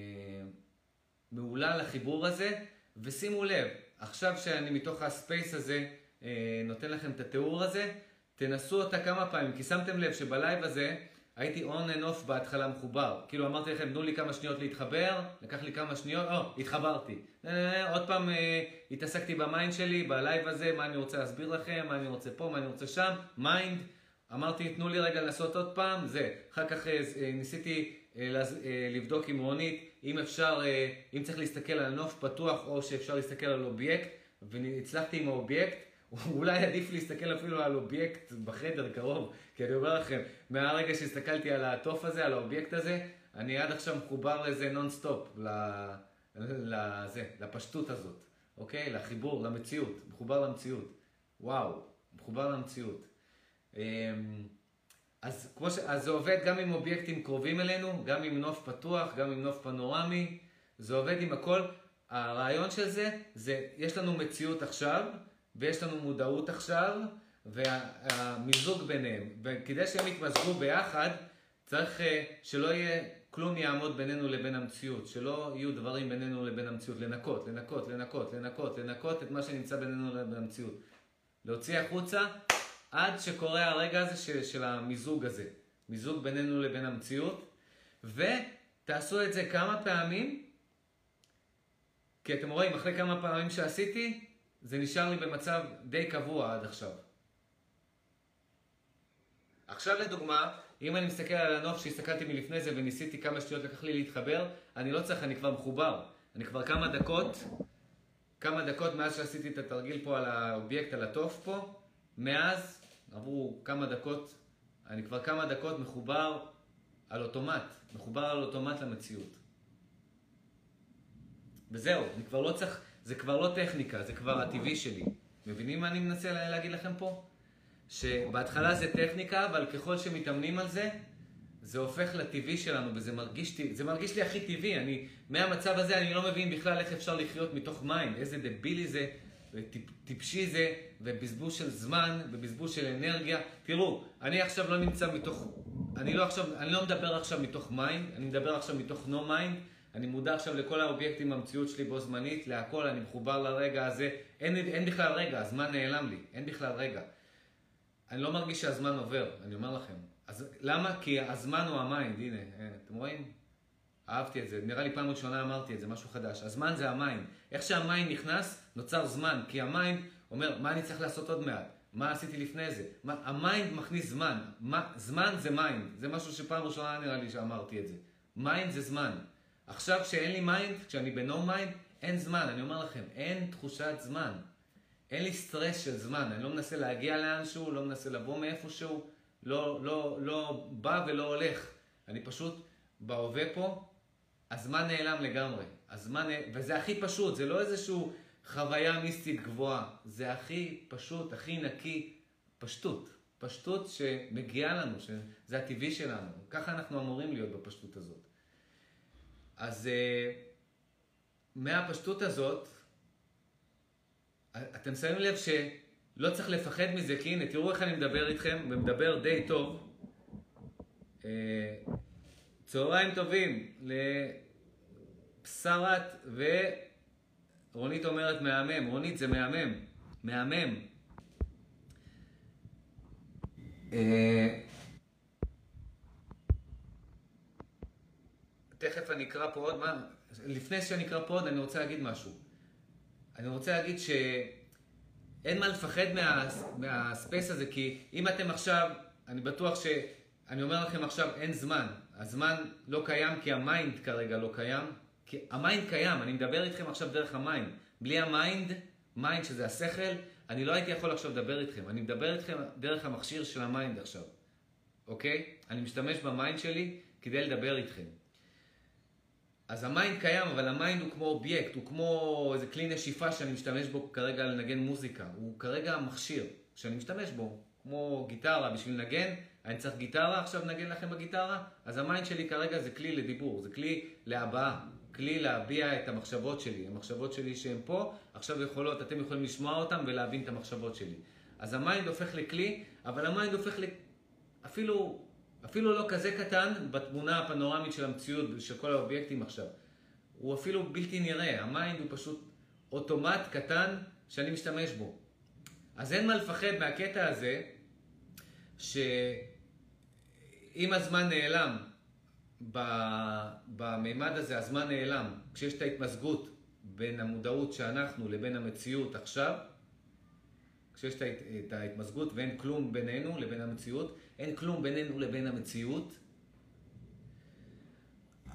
מעולה לחיבור הזה, ושימו לב, עכשיו שאני מתוך ה space הזה אה, נותן לכם את התיאור הזה, תנסו אותה כמה פעמים, כי שמתם לב שב live הזה הייתי on and off בהתחלה מחובר. כאילו אמרתי לכם, תנו לי כמה שניות להתחבר, לקח לי כמה שניות, או, התחברתי. אה, עוד פעם אה, התעסקתי ב mind שלי, ב live הזה, מה אני רוצה להסביר לכם, מה אני רוצה פה, מה אני רוצה שם, mind. אמרתי, תנו לי רגע לעשות עוד פעם, זה. אחר כך אה, אה ניסיתי אה, אה, לבדוק עם רונית, אם אפשר, אה, אם צריך להסתכל על נוף פתוח או שאפשר להסתכל על אובייקט, והצלחתי עם האובייקט, אולי עדיף להסתכל אפילו על אובייקט בחדר קרוב, כי אני אומר לכם, מהרגע שהסתכלתי על התוף הזה, על האובייקט הזה, אני עד עכשיו מחובר לזה נונסטופ, לזה, לפשטות הזאת, אוקיי? לחיבור, למציאות, מחובר למציאות. וואו, מחובר למציאות. אז, ש... אז זה עובד גם עם אובייקטים קרובים אלינו, גם עם נוף פתוח, גם עם נוף פנורמי, זה עובד עם הכל. הרעיון של זה, זה יש לנו מציאות עכשיו, ויש לנו מודעות עכשיו, והמיזוג ביניהם. וכדי שהם יתמזגו ביחד, צריך אה, שלא יהיה כלום יעמוד בינינו לבין המציאות, שלא יהיו דברים בינינו לבין המציאות, לנקות, לנקות, לנקות, לנקות, לנקות את מה שנמצא בינינו לבין המציאות. להוציא החוצה עד שקורה הרגע הזה של, של המיזוג הזה, מיזוג בינינו לבין המציאות, ותעשו את זה כמה פעמים, כי אתם רואים, אחרי כמה פעמים שעשיתי, זה נשאר לי במצב די קבוע עד עכשיו. עכשיו לדוגמה, אם אני מסתכל על הנוף שהסתכלתי מלפני זה וניסיתי כמה שטויות לקח לי להתחבר, אני לא צריך, אני כבר מחובר. אני כבר כמה דקות, כמה דקות מאז שעשיתי את התרגיל פה על האובייקט, על התוף פה, מאז עברו כמה דקות, אני כבר כמה דקות מחובר על אוטומט, מחובר על אוטומט למציאות. וזהו, אני כבר לא צריך, זה כבר לא טכניקה, זה כבר הטבעי שלי. מבינים מה אני מנסה להגיד לכם פה? שבהתחלה זה טכניקה, אבל ככל שמתאמנים על זה, זה הופך לטבעי שלנו, וזה מרגיש, זה מרגיש לי הכי טבעי. אני, מהמצב הזה אני לא מבין בכלל איך אפשר לחיות מתוך מים, איזה דבילי זה, וטיפשי זה, ובזבוז של זמן, ובזבוז של אנרגיה. תראו, אני עכשיו לא נמצא מתוך, אני לא, עכשיו, אני לא מדבר עכשיו מתוך מים, אני מדבר עכשיו מתוך נו מים. אני מודע עכשיו לכל האובייקטים במציאות שלי בו זמנית, להכל, אני מחובר לרגע הזה. אין, אין בכלל רגע, הזמן נעלם לי, אין בכלל רגע. אני לא מרגיש שהזמן עובר, אני אומר לכם. אז למה? כי הזמן הוא ה mind, הנה, אה, אתם רואים? אהבתי את זה, נראה לי פעם ראשונה אמרתי את זה, משהו חדש. הזמן זה ה mind. איך שה mind נכנס, נוצר זמן, כי ה mind אומר, מה אני צריך לעשות עוד מעט? מה עשיתי לפני זה? מה, ה mind מכניס זמן. מה, זמן זה mind. זה משהו שפעם ראשונה נראה לי שאמרתי את זה. mind זה זמן. עכשיו כשאין לי mind, כשאני ב no mind, אין זמן. אני אומר לכם, אין תחושת זמן. אין לי סטרס של זמן, אני לא מנסה להגיע לאנשהו, לא מנסה לבוא מאיפשהו, לא, לא, לא בא ולא הולך. אני פשוט בהווה פה, הזמן נעלם לגמרי. הזמן, וזה הכי פשוט, זה לא איזושהי חוויה מיסטית גבוהה, זה הכי פשוט, הכי נקי, פשטות. פשטות שמגיעה לנו, שזה הטבעי שלנו. ככה אנחנו אמורים להיות בפשטות הזאת. אז אה, מהפשטות הזאת, אתם שמים לב שלא צריך לפחד מזה, כי הנה, תראו איך אני מדבר איתכם, ומדבר די טוב. צהריים טובים לבשרת ורונית אומרת מהמם. רונית זה מהמם. מהמם. אה, תכף אני אקרא פה עוד, מה? לפני שאני אקרא פה עוד, אני רוצה להגיד משהו. אני רוצה להגיד שאין מה לפחד מה, מהספייס הזה, כי אם אתם עכשיו, אני בטוח ש... אני אומר לכם עכשיו, אין זמן. הזמן לא קיים כי ה mind כרגע לא קיים. כי ה mind קיים, אני מדבר איתכם עכשיו דרך ה mind. בלי ה mind, mind שזה השכל, אני לא הייתי יכול עכשיו לדבר איתכם. אני מדבר איתכם דרך המכשיר של ה mind עכשיו, אוקיי? אני משתמש ב mind שלי כדי לדבר איתכם. אז ה mind קיים, אבל ה mind הוא כמו אובייקט, הוא כמו איזה כלי נשיפה שאני משתמש בו כרגע לנגן מוזיקה. הוא כרגע מכשיר שאני משתמש בו, כמו גיטרה בשביל לנגן. אני צריך גיטרה עכשיו לנגן לכם בגיטרה? אז ה mind שלי כרגע זה כלי לדיבור, זה כלי להבעה, כלי להביע את המחשבות שלי. המחשבות שלי שהן פה, עכשיו יכולות, אתם יכולים לשמוע אותן ולהבין את המחשבות שלי. אז ה mind הופך לכלי, אבל ה mind הופך ל... אפילו אפילו לא כזה קטן בתמונה הפנורמית של המציאות, של כל האובייקטים עכשיו. הוא אפילו בלתי נראה, ה mind הוא פשוט אוטומט קטן שאני משתמש בו. אז אין מה לפחד מהקטע הזה, שאם הזמן נעלם, במימד הזה הזמן נעלם, כשיש את ההתמזגות בין המודעות שאנחנו לבין המציאות עכשיו, כשיש את ההתמזגות ואין כלום בינינו לבין המציאות, אין כלום בינינו לבין המציאות,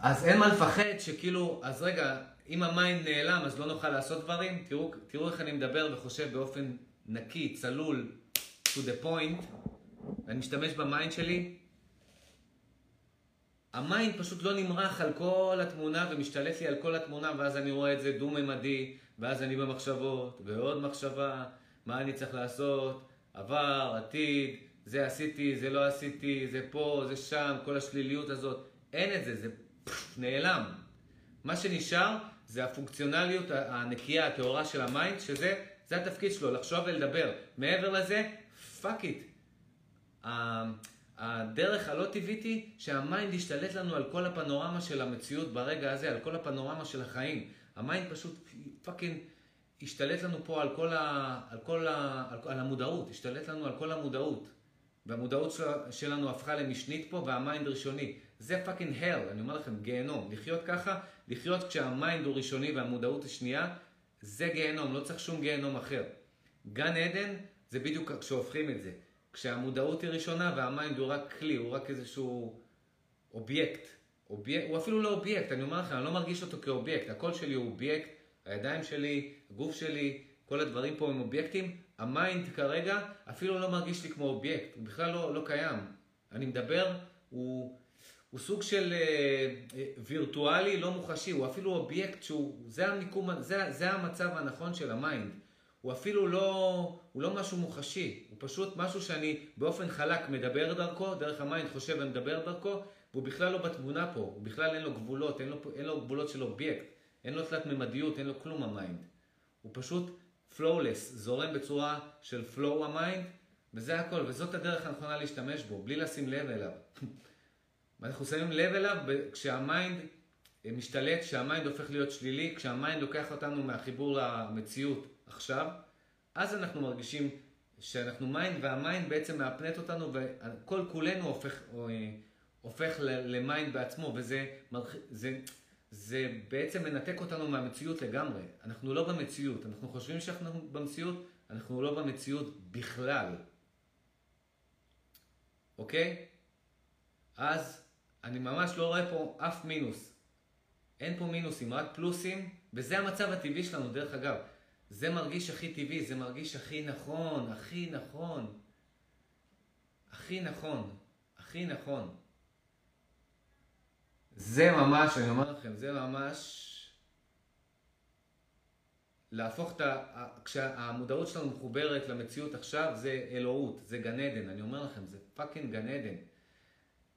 אז אין מה לפחד שכאילו, אז רגע, אם ה mind נעלם אז לא נוכל לעשות דברים? תראו, תראו איך אני מדבר וחושב באופן נקי, צלול, to the point, ואני משתמש ב mind שלי. ה mind פשוט לא נמרח על כל התמונה ומשתלט לי על כל התמונה, ואז אני רואה את זה דו-ממדי, ואז אני במחשבות, ועוד מחשבה, מה אני צריך לעשות, עבר, עתיד, זה עשיתי, זה לא עשיתי, זה פה, זה שם, כל השליליות הזאת. אין את זה, זה פפפ, נעלם. מה שנשאר זה הפונקציונליות הנקייה, הטהורה של ה mind, שזה זה התפקיד שלו, לחשוב ולדבר. מעבר לזה, fuck it. הדרך הלא טבעית היא שה mind ישתלט לנו על כל הפנורמה של המציאות ברגע הזה, על כל הפנורמה של החיים. ה mind פשוט fucking השתלט לנו פה על כל, ה, על כל ה, על, על המודעות, השתלט לנו על כל המודעות. והמודעות של, שלנו הפכה למשנית פה וה mind ראשוני. זה fucking hell, אני אומר לכם, גיהנום. לחיות ככה, לחיות כשה mind הוא ראשוני והמודעות היא שנייה, זה גיהנום, לא צריך שום גיהנום אחר. גן עדן זה בדיוק כשהופכים את זה. כשהמודעות היא ראשונה וה mind הוא רק כלי, הוא רק איזשהו אובייקט. אובייקט, הוא אפילו לא אובייקט, אני אומר לכם, אני לא מרגיש אותו כאובייקט. הקול שלי הוא אובייקט, הידיים שלי, הגוף שלי, כל הדברים פה הם אובייקטים. ה mind כרגע אפילו לא מרגיש לי כמו אובייקט, הוא בכלל לא, לא קיים. אני מדבר, הוא, הוא סוג של אה, אה, וירטואלי, לא מוחשי, הוא אפילו אובייקט שהוא, זה המיקום, זה, זה המצב הנכון של ה mind. הוא אפילו לא, הוא לא משהו מוחשי, הוא פשוט משהו שאני באופן חלק מדבר דרכו, דרך ה mind חושב ומדבר דרכו, והוא בכלל לא בתמונה פה, הוא בכלל אין לו גבולות, אין לו, אין לו גבולות של אובייקט, אין לו תלת ממדיות, אין לו כלום ה mind. הוא פשוט flawless, זורם בצורה של flow ה mind, וזה הכל, וזאת הדרך הנכונה להשתמש בו, בלי לשים לב אליו. אנחנו שמים לב אליו כשה mind משתלט, כשה mind הופך להיות שלילי, כשה mind לוקח אותנו מהחיבור למציאות עכשיו, אז אנחנו מרגישים שאנחנו mind, וה mind בעצם מהפנט אותנו, וכל כולנו הופך, הופך ל mind בעצמו, וזה זה, זה בעצם מנתק אותנו מהמציאות לגמרי. אנחנו לא במציאות, אנחנו חושבים שאנחנו במציאות, אנחנו לא במציאות בכלל. אוקיי? אז אני ממש לא רואה פה אף מינוס. אין פה מינוסים, רק פלוסים, וזה המצב הטבעי שלנו, דרך אגב. זה מרגיש הכי טבעי, זה מרגיש הכי נכון, הכי נכון. הכי נכון, הכי נכון. זה ממש, אני אומר לכם, זה ממש להפוך את ה... כשהמודעות שלנו מחוברת למציאות עכשיו, זה אלוהות, זה גן עדן. אני אומר לכם, זה פאקינג גן עדן.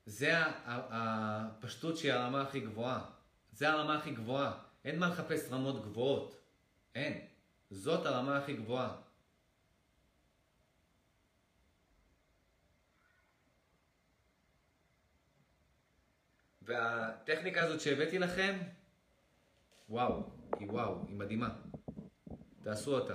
זה הפשטות שהיא הרמה הכי גבוהה. זה הרמה הכי גבוהה. אין מה לחפש רמות גבוהות. אין. זאת הרמה הכי גבוהה. והטכניקה הזאת שהבאתי לכם, וואו, היא וואו, היא מדהימה. תעשו אותה.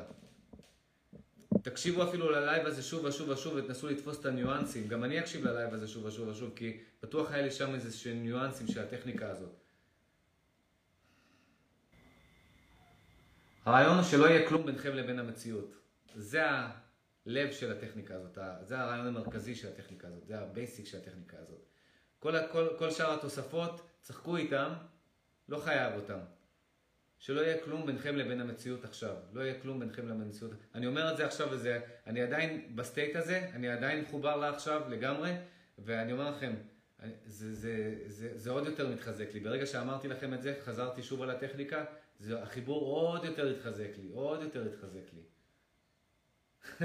תקשיבו אפילו ללייב הזה שוב ושוב ושוב ותנסו לתפוס את הניואנסים. גם אני אקשיב ללייב הזה שוב ושוב ושוב, כי בטוח היה לי שם איזה שהם ניואנסים של הטכניקה הזאת. הרעיון הוא שלא יהיה כלום ביניכם לבין המציאות. זה הלב של הטכניקה הזאת, זה הרעיון המרכזי של הטכניקה הזאת, זה ה basic של הטכניקה הזאת. כל, כל, כל שאר התוספות, שחקו איתם, לא חייב אותם. שלא יהיה כלום ביניכם לבין המציאות עכשיו. לא יהיה כלום ביניכם לבין המציאות. אני אומר את זה עכשיו וזה, אני עדיין ב state הזה, אני עדיין מחובר לה עכשיו לגמרי, ואני אומר לכם, זה, זה, זה, זה עוד יותר מתחזק לי. ברגע שאמרתי לכם את זה, חזרתי שוב על הטכניקה, זה, החיבור עוד יותר התחזק לי, עוד יותר התחזק לי.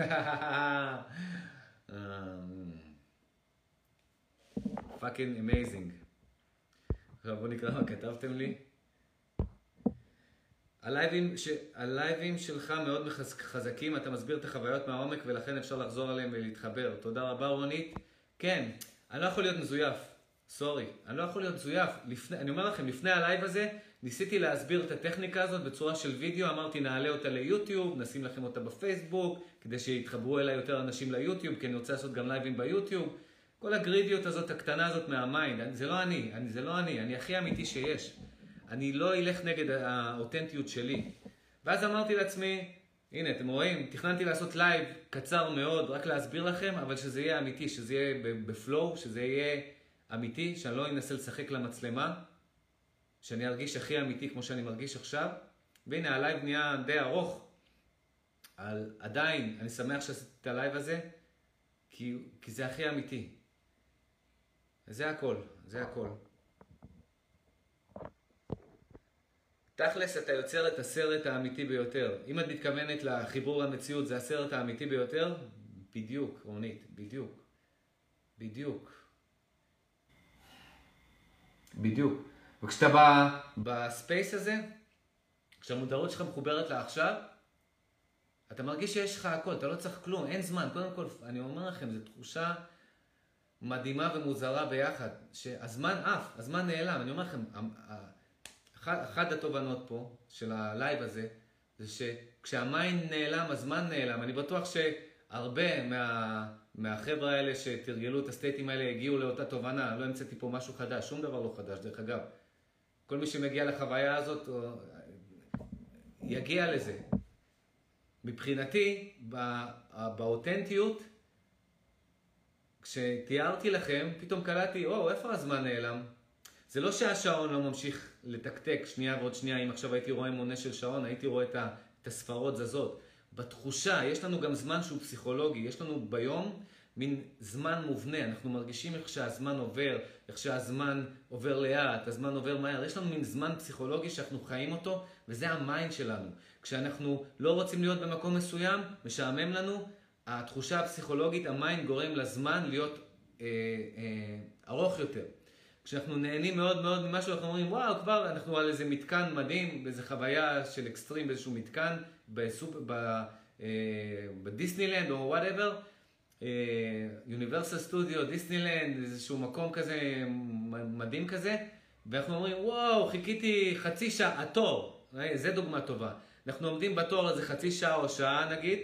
fucking amazing. עכשיו בואו נקרא מה כתבתם לי. הלייבים, ש... הלייבים שלך מאוד חזקים, אתה מסביר את החוויות מהעומק ולכן אפשר לחזור עליהם ולהתחבר. תודה רבה רונית. כן, אני לא יכול להיות מזויף, sorry. אני לא יכול להיות מזויף. לפני, אני אומר לכם, לפני הלייב הזה ניסיתי להסביר את הטכניקה הזאת בצורה של וידאו, אמרתי נעלה אותה ליוטיוב, נשים לכם אותה בפייסבוק, כדי שיתחברו אליי יותר אנשים ליוטיוב, כי אני רוצה לעשות גם לייבים ביוטיוב. כל הגרידיות הזאת, הקטנה הזאת מה mind, זה לא אני, אני, זה לא אני, אני הכי אמיתי שיש. אני לא אלך נגד האותנטיות שלי. ואז אמרתי לעצמי, הנה, אתם רואים, תכננתי לעשות לייב קצר מאוד, רק להסביר לכם, אבל שזה יהיה אמיתי, שזה יהיה ב flow, שזה יהיה אמיתי, שאני לא אנסה לשחק למצלמה, שאני ארגיש הכי אמיתי כמו שאני מרגיש עכשיו. והנה, הלייב נהיה די ארוך, על, עדיין, אני שמח שעשיתי את הלייב הזה, כי, כי זה הכי אמיתי. זה הכל, זה הכל. תכלס אתה יוצר את הסרט האמיתי ביותר. אם את מתכוונת לחיבור למציאות, זה הסרט האמיתי ביותר? בדיוק, רונית, בדיוק. בדיוק. בדיוק. וכשאתה בא בספייס הזה, כשהמודעות שלך מחוברת לעכשיו, אתה מרגיש שיש לך הכל, אתה לא צריך כלום, אין זמן. קודם כל, אני אומר לכם, זו תחושה מדהימה ומוזרה ביחד, שהזמן עף, הזמן נעלם. אני אומר לכם, אחת התובנות פה של הלייב הזה, זה שכשה mind נעלם, הזמן נעלם. אני בטוח שהרבה מה, מהחבר'ה האלה שתרגלו את הסטייטים האלה הגיעו לאותה תובנה, לא המצאתי פה משהו חדש, שום דבר לא חדש, דרך אגב. כל מי שמגיע לחוויה הזאת, יגיע לזה. מבחינתי, באותנטיות, כשתיארתי לכם, פתאום קלטתי, או, איפה הזמן נעלם? זה לא שהשעון לא ממשיך לתקתק שנייה ועוד שנייה, אם עכשיו הייתי רואה מונה של שעון, הייתי רואה את הספרות זזות. בתחושה, יש לנו גם זמן שהוא פסיכולוגי, יש לנו ביום מין זמן מובנה, אנחנו מרגישים איך שהזמן עובר, איך שהזמן עובר לאט, הזמן עובר מהר, יש לנו מין זמן פסיכולוגי שאנחנו חיים אותו, וזה ה mind שלנו. כשאנחנו לא רוצים להיות במקום מסוים, משעמם לנו, התחושה הפסיכולוגית, ה mind גורם לזמן להיות אה, אה, ארוך יותר. כשאנחנו נהנים מאוד מאוד ממשהו, אנחנו אומרים, וואו, כבר אנחנו על איזה מתקן מדהים, באיזה חוויה של אקסטרים, באיזשהו מתקן, בסופ... ב... אה, בדיסנילנד או whatever, יוניברסל סטודיו, דיסנילנד, איזשהו מקום כזה מדהים כזה, ואנחנו אומרים, וואו, חיכיתי חצי שעה, התור, אה, זה דוגמה טובה. אנחנו עומדים בתור איזה חצי שעה או שעה נגיד,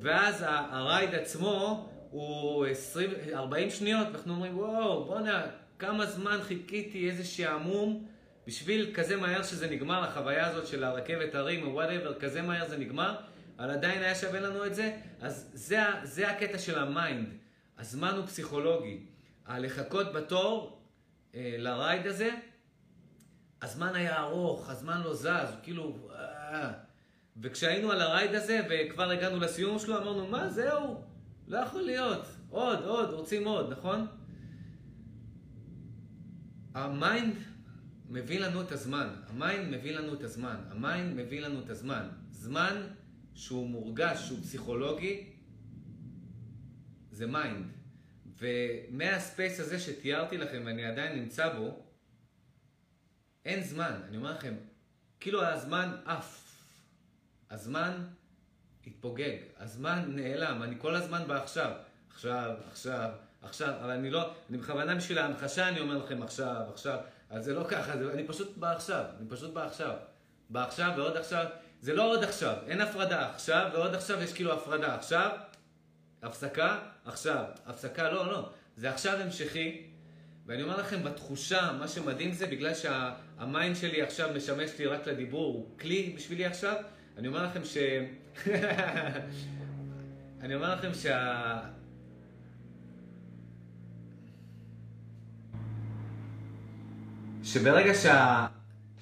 ואז ה ride עצמו הוא 20, 40 שניות, ואנחנו אומרים, וואו, בואנה, כמה זמן חיכיתי, איזה שעמום, בשביל כזה מהר שזה נגמר, החוויה הזאת של הרכבת הרים או whatever, כזה מהר זה נגמר, אבל עדיין היה שווה לנו את זה, אז זה, זה הקטע של ה mind. הזמן הוא פסיכולוגי. הלחכות בתור אה, ל ride הזה, הזמן היה ארוך, הזמן לא זז, כאילו... אה, וכשהיינו על ה ride הזה וכבר הגענו לסיום שלו, אמרנו, מה, זהו, לא יכול להיות, עוד, עוד, רוצים עוד, נכון? ה mind מביא לנו את הזמן, ה mind מביא לנו את הזמן, ה mind מביא לנו את הזמן. זמן שהוא מורגש, שהוא פסיכולוגי, זה mind. ומה space הזה שתיארתי לכם ואני עדיין נמצא בו, אין זמן. אני אומר לכם, כאילו הזמן עף. הזמן התפוגג, הזמן נעלם, אני כל הזמן בעכשיו. עכשיו, עכשיו, עכשיו, אבל אני לא, אני בכוונה בשביל ההמחשה אני אומר לכם עכשיו, עכשיו, אז זה לא ככה, זה, אני פשוט בעכשיו, אני פשוט בעכשיו. בעכשיו ועוד עכשיו, זה לא עוד עכשיו, אין הפרדה, עכשיו ועוד עכשיו יש כאילו הפרדה, עכשיו, הפסקה, עכשיו, הפסקה, לא, לא, זה עכשיו המשכי, ואני אומר לכם, בתחושה, מה שמדהים זה בגלל שהמיינד שלי עכשיו משמש לי רק לדיבור, הוא כלי בשבילי עכשיו, אני אומר לכם ש... אני אומר לכם שה... שברגע שה...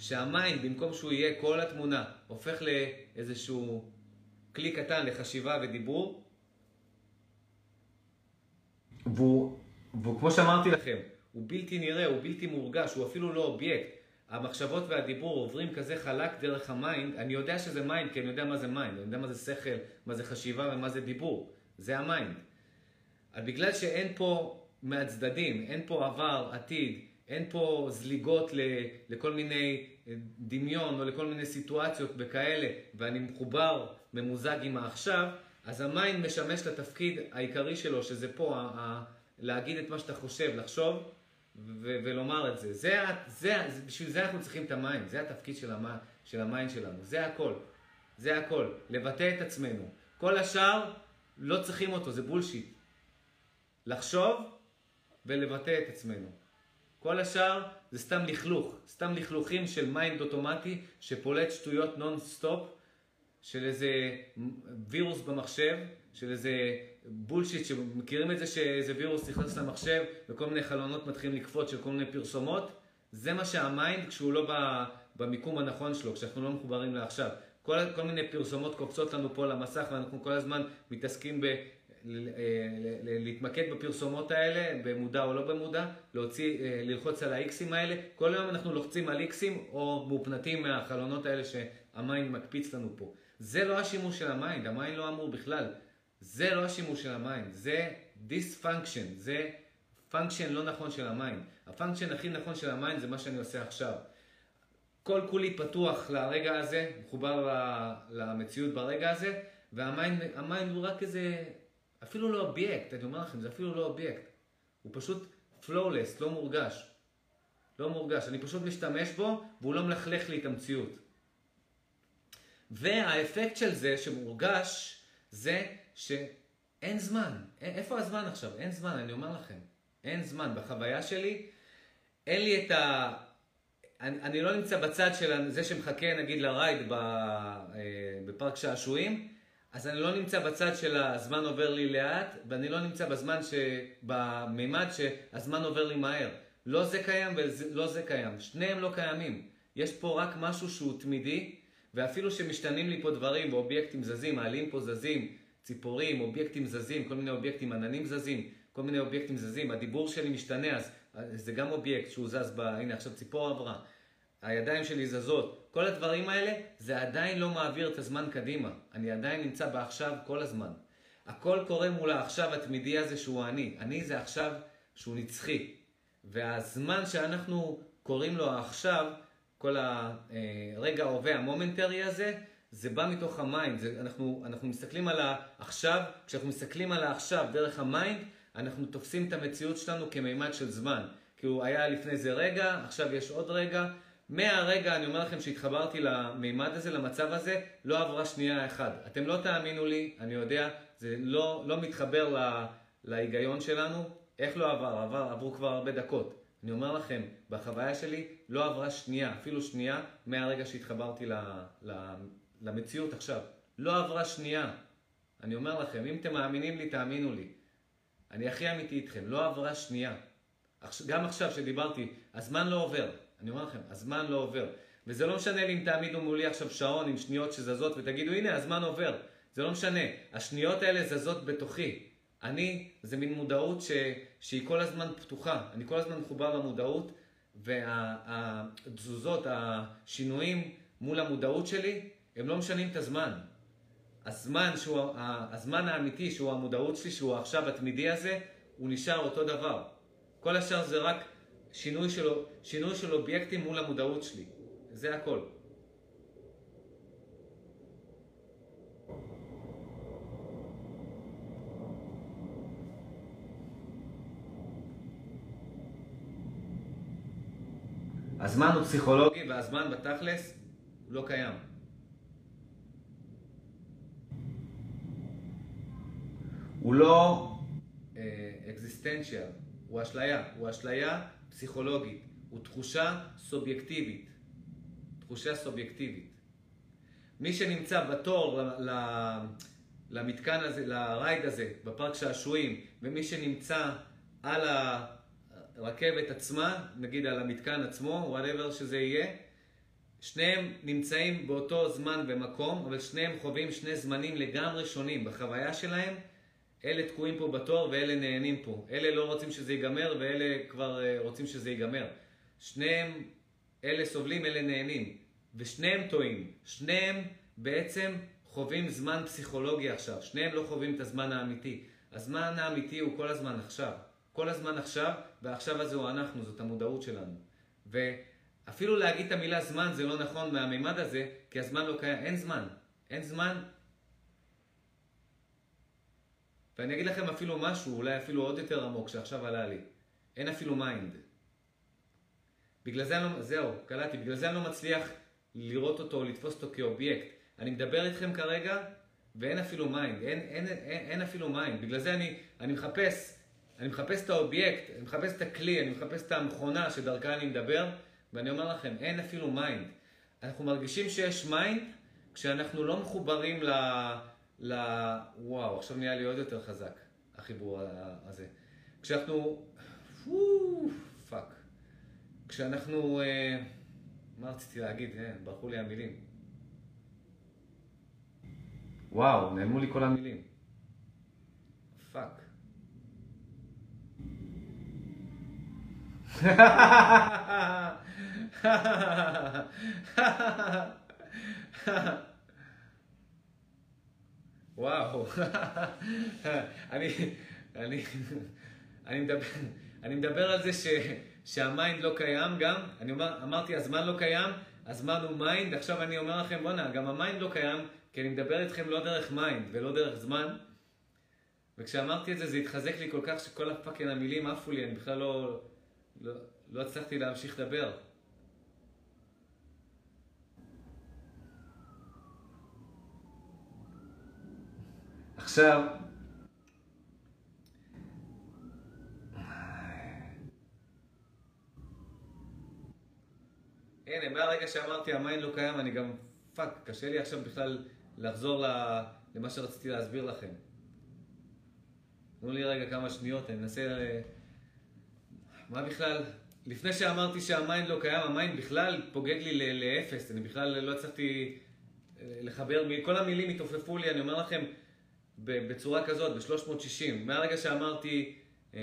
שה mind, במקום שהוא יהיה כל התמונה, הופך לאיזשהו כלי קטן לחשיבה ודיבור, והוא, והוא כמו שאמרתי לכם, הוא בלתי נראה, הוא בלתי מורגש, הוא אפילו לא אובייקט. המחשבות והדיבור עוברים כזה חלק דרך ה mind, אני יודע שזה mind, כי אני יודע מה זה mind, אני יודע מה זה שכל, מה זה חשיבה ומה זה דיבור. זה ה mind. בגלל שאין פה מהצדדים, אין פה עבר, עתיד, אין פה זליגות לכל מיני אה, דמיון או לכל מיני סיטואציות וכאלה, ואני מחובר, ממוזג עם העכשיו, אז ה mind משמש לתפקיד העיקרי שלו, שזה פה, ה- ה- להגיד את מה שאתה חושב, לחשוב ו- ולומר את זה. זה, זה. בשביל זה אנחנו צריכים את ה mind, זה התפקיד של, המ- של ה mind שלנו, זה הכל. זה הכל, לבטא את עצמנו. כל השאר, לא צריכים אותו, זה בולשיט. לחשוב ולבטא את עצמנו. כל השאר זה סתם לכלוך, סתם לכלוכים של mind אוטומטי שפולט שטויות נון סטופ של איזה וירוס במחשב, של איזה בולשיט, שמכירים את זה שאיזה וירוס נכנס למחשב וכל מיני חלונות מתחילים לקפוץ של כל מיני פרסומות? זה מה שה mind כשהוא לא במיקום הנכון שלו, כשאנחנו לא מחוברים לעכשיו. כל, כל מיני פרסומות קופצות לנו פה למסך ואנחנו כל הזמן מתעסקים ב... להתמקד בפרסומות האלה, במודע או לא במודע, להוציא, אה, ללחוץ על האיקסים האלה. כל היום אנחנו לוחצים על איקסים או מופנטים מהחלונות האלה שה mind מקפיץ לנו פה. זה לא השימוש של ה mind, ה mind לא אמור בכלל. זה לא השימוש של ה mind, זה dysfunction, זה function לא נכון של ה mind. ה function הכי נכון של ה mind זה מה שאני עושה עכשיו. כל כולי פתוח לרגע הזה, מחובר למציאות ברגע הזה, וה mind הוא רק איזה, אפילו לא אובייקט, אני אומר לכם, זה אפילו לא אובייקט. הוא פשוט flawless, לא מורגש. לא מורגש. אני פשוט משתמש בו, והוא לא מלכלך לי את המציאות. והאפקט של זה שמורגש, זה שאין זמן. איפה הזמן עכשיו? אין זמן, אני אומר לכם. אין זמן. בחוויה שלי, אין לי את ה... אני, אני לא נמצא בצד של זה שמחכה נגיד לרייד אה, בפארק שעשועים, אז אני לא נמצא בצד של הזמן עובר לי לאט, ואני לא נמצא בזמן ש... במימד שהזמן עובר לי מהר. לא זה קיים ולא זה קיים. שניהם לא קיימים. יש פה רק משהו שהוא תמידי, ואפילו שמשתנים לי פה דברים, ואובייקטים זזים, העלים פה זזים, ציפורים, אובייקטים זזים, כל מיני אובייקטים, עננים זזים, כל מיני אובייקטים זזים, הדיבור שלי משתנה, אז זה גם אובייקט שהוא זז ב... הנה עכשיו ציפור עברה, הידיים שלי זזות, כל הדברים האלה, זה עדיין לא מעביר את הזמן קדימה. אני עדיין נמצא בעכשיו כל הזמן. הכל קורה מול העכשיו התמידי הזה שהוא אני. אני זה עכשיו שהוא נצחי. והזמן שאנחנו קוראים לו העכשיו, כל הרגע ההווה, המומנטרי הזה, זה בא מתוך ה mind. זה, אנחנו, אנחנו מסתכלים על העכשיו, כשאנחנו מסתכלים על העכשיו דרך המיינד, אנחנו תופסים את המציאות שלנו כמימד של זמן. הוא היה לפני זה רגע, עכשיו יש עוד רגע. מהרגע, אני אומר לכם, שהתחברתי למימד הזה, למצב הזה, לא עברה שנייה אחת. אתם לא תאמינו לי, אני יודע, זה לא, לא מתחבר לה, להיגיון שלנו. איך לא עבר? עבר? עברו כבר הרבה דקות. אני אומר לכם, בחוויה שלי לא עברה שנייה, אפילו שנייה, מהרגע שהתחברתי ל, ל, למציאות עכשיו. לא עברה שנייה. אני אומר לכם, אם אתם מאמינים לי, תאמינו לי. אני הכי אמיתי איתכם, לא עברה שנייה. גם עכשיו שדיברתי, הזמן לא עובר. אני אומר לכם, הזמן לא עובר. וזה לא משנה לי אם תעמידו מולי עכשיו שעון עם שניות שזזות ותגידו, הנה, הזמן עובר. זה לא משנה. השניות האלה זזות בתוכי. אני, זה מין מודעות ש, שהיא כל הזמן פתוחה. אני כל הזמן מחובר למודעות, והתזוזות, השינויים מול המודעות שלי, הם לא משנים את הזמן. הזמן, שהוא, הזמן האמיתי, שהוא המודעות שלי, שהוא עכשיו התמידי הזה, הוא נשאר אותו דבר. כל השאר זה רק שינוי של, שינוי של אובייקטים מול המודעות שלי. זה הכל. הזמן הוא פסיכולוגי והזמן בתכלס לא קיים. הוא לא אקזיסטנציאל, uh, הוא אשליה, הוא אשליה פסיכולוגית, הוא תחושה סובייקטיבית. תחושה סובייקטיבית. מי שנמצא בתור למתקן הזה, לרייד הזה, בפארק שעשועים, ומי שנמצא על הרכבת עצמה, נגיד על המתקן עצמו, whatever שזה יהיה, שניהם נמצאים באותו זמן ומקום, אבל שניהם חווים שני זמנים לגמרי שונים בחוויה שלהם. אלה תקועים פה בתור ואלה נהנים פה. אלה לא רוצים שזה ייגמר ואלה כבר אה, רוצים שזה ייגמר. שניהם, אלה סובלים, אלה נהנים. ושניהם טועים. שניהם בעצם חווים זמן פסיכולוגי עכשיו. שניהם לא חווים את הזמן האמיתי. הזמן האמיתי הוא כל הזמן עכשיו. כל הזמן עכשיו, והעכשיו הזה הוא אנחנו, זאת המודעות שלנו. ואפילו להגיד את המילה זמן זה לא נכון מהמימד הזה, כי הזמן לא קיים. אין זמן. אין זמן, ואני אגיד לכם אפילו משהו, אולי אפילו עוד יותר עמוק, שעכשיו עלה לי. אין אפילו mind. בגלל זה אני לא, זהו, קלטתי, בגלל זה אני לא מצליח לראות אותו, לתפוס אותו כאובייקט. אני מדבר איתכם כרגע, ואין אפילו mind, אין, אין, אין, אין אפילו mind. בגלל זה אני, אני מחפש, אני מחפש את האובייקט, אני מחפש את הכלי, אני מחפש את המכונה שדרכה אני מדבר, ואני אומר לכם, אין אפילו mind. אנחנו מרגישים שיש mind כשאנחנו לא מחוברים ל... ל... וואו, עכשיו נהיה לי עוד יותר חזק החיבור הזה. כשאנחנו... fuck. כשאנחנו... אה, מה רציתי להגיד? אה, ברחו לי המילים. וואו, נעלמו לי כל המילים. fuck. וואו, אני, אני, אני מדבר, אני מדבר על זה ש, שה mind לא קיים גם, אני אומר, אמרתי הזמן לא קיים, הזמן הוא mind, עכשיו אני אומר לכם, בואנה, גם ה mind לא קיים, כי אני מדבר איתכם לא דרך mind ולא דרך זמן. וכשאמרתי את זה, זה התחזק לי כל כך שכל ה fucking המילים עפו לי, אני בכלל לא, לא, לא הצלחתי להמשיך לדבר. עכשיו, הנה, מהרגע שאמרתי ה mind לא קיים, אני גם, fuck, קשה לי עכשיו בכלל לחזור למה שרציתי להסביר לכם. תנו לי רגע כמה שניות, אני אנסה... ל... מה בכלל? לפני שאמרתי שה mind לא קיים, ה mind בכלל פוגג לי לאפס, אני בכלל לא הצלחתי אה, לחבר, כל המילים התעופפו לי, אני אומר לכם, בצורה כזאת, ב-360. מהרגע שאמרתי, אה,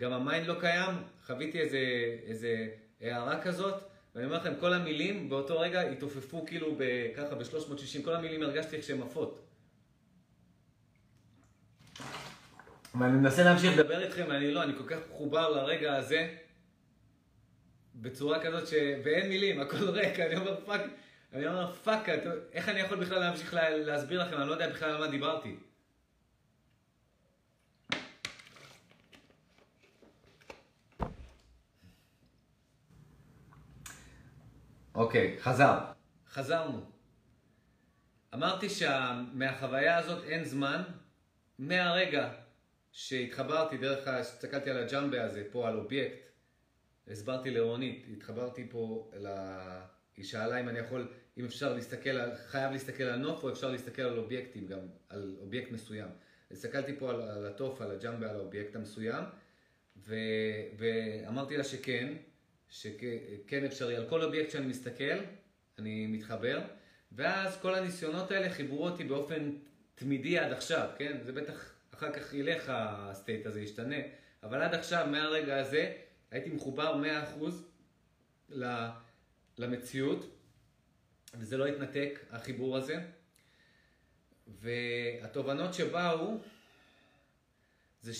גם ה mind לא קיים, חוויתי איזה, איזה הארה כזאת, ואני אומר לכם, כל המילים באותו רגע התעופפו כאילו ככה ב-360, כל המילים הרגשתי איך שהן עפות. ואני מנסה להמשיך לדבר איתכם, ואני לא, אני כל כך מחובר לרגע הזה, בצורה כזאת ש... ואין מילים, הכל ריק, אני אומר fuck, אני אומר fuck, איך אני יכול בכלל להמשיך לה... להסביר לכם, אני לא יודע בכלל על מה דיברתי. אוקיי, חזר. חזרנו. אמרתי שמהחוויה הזאת אין זמן, מהרגע שהתחברתי דרך, הסתכלתי על הג'מבה הזה, פה על אובייקט, הסברתי לרונית, התחברתי פה, ל... היא שאלה אם אני יכול, אם אפשר להסתכל, על, חייב להסתכל על נוף או אפשר להסתכל על אובייקטים, גם על אובייקט מסוים. הסתכלתי פה על, על התוף, על הג'מבה, על האובייקט המסוים, ו, ואמרתי לה שכן, שכן אפשרי. על כל אובייקט שאני מסתכל, אני מתחבר, ואז כל הניסיונות האלה חיברו אותי באופן תמידי עד עכשיו, כן? זה בטח אחר כך ילך ה state הזה, ישתנה, אבל עד עכשיו, מהרגע הזה, הייתי מחובר 100% למציאות, וזה לא התנתק, החיבור הזה. והתובנות שבאו, זה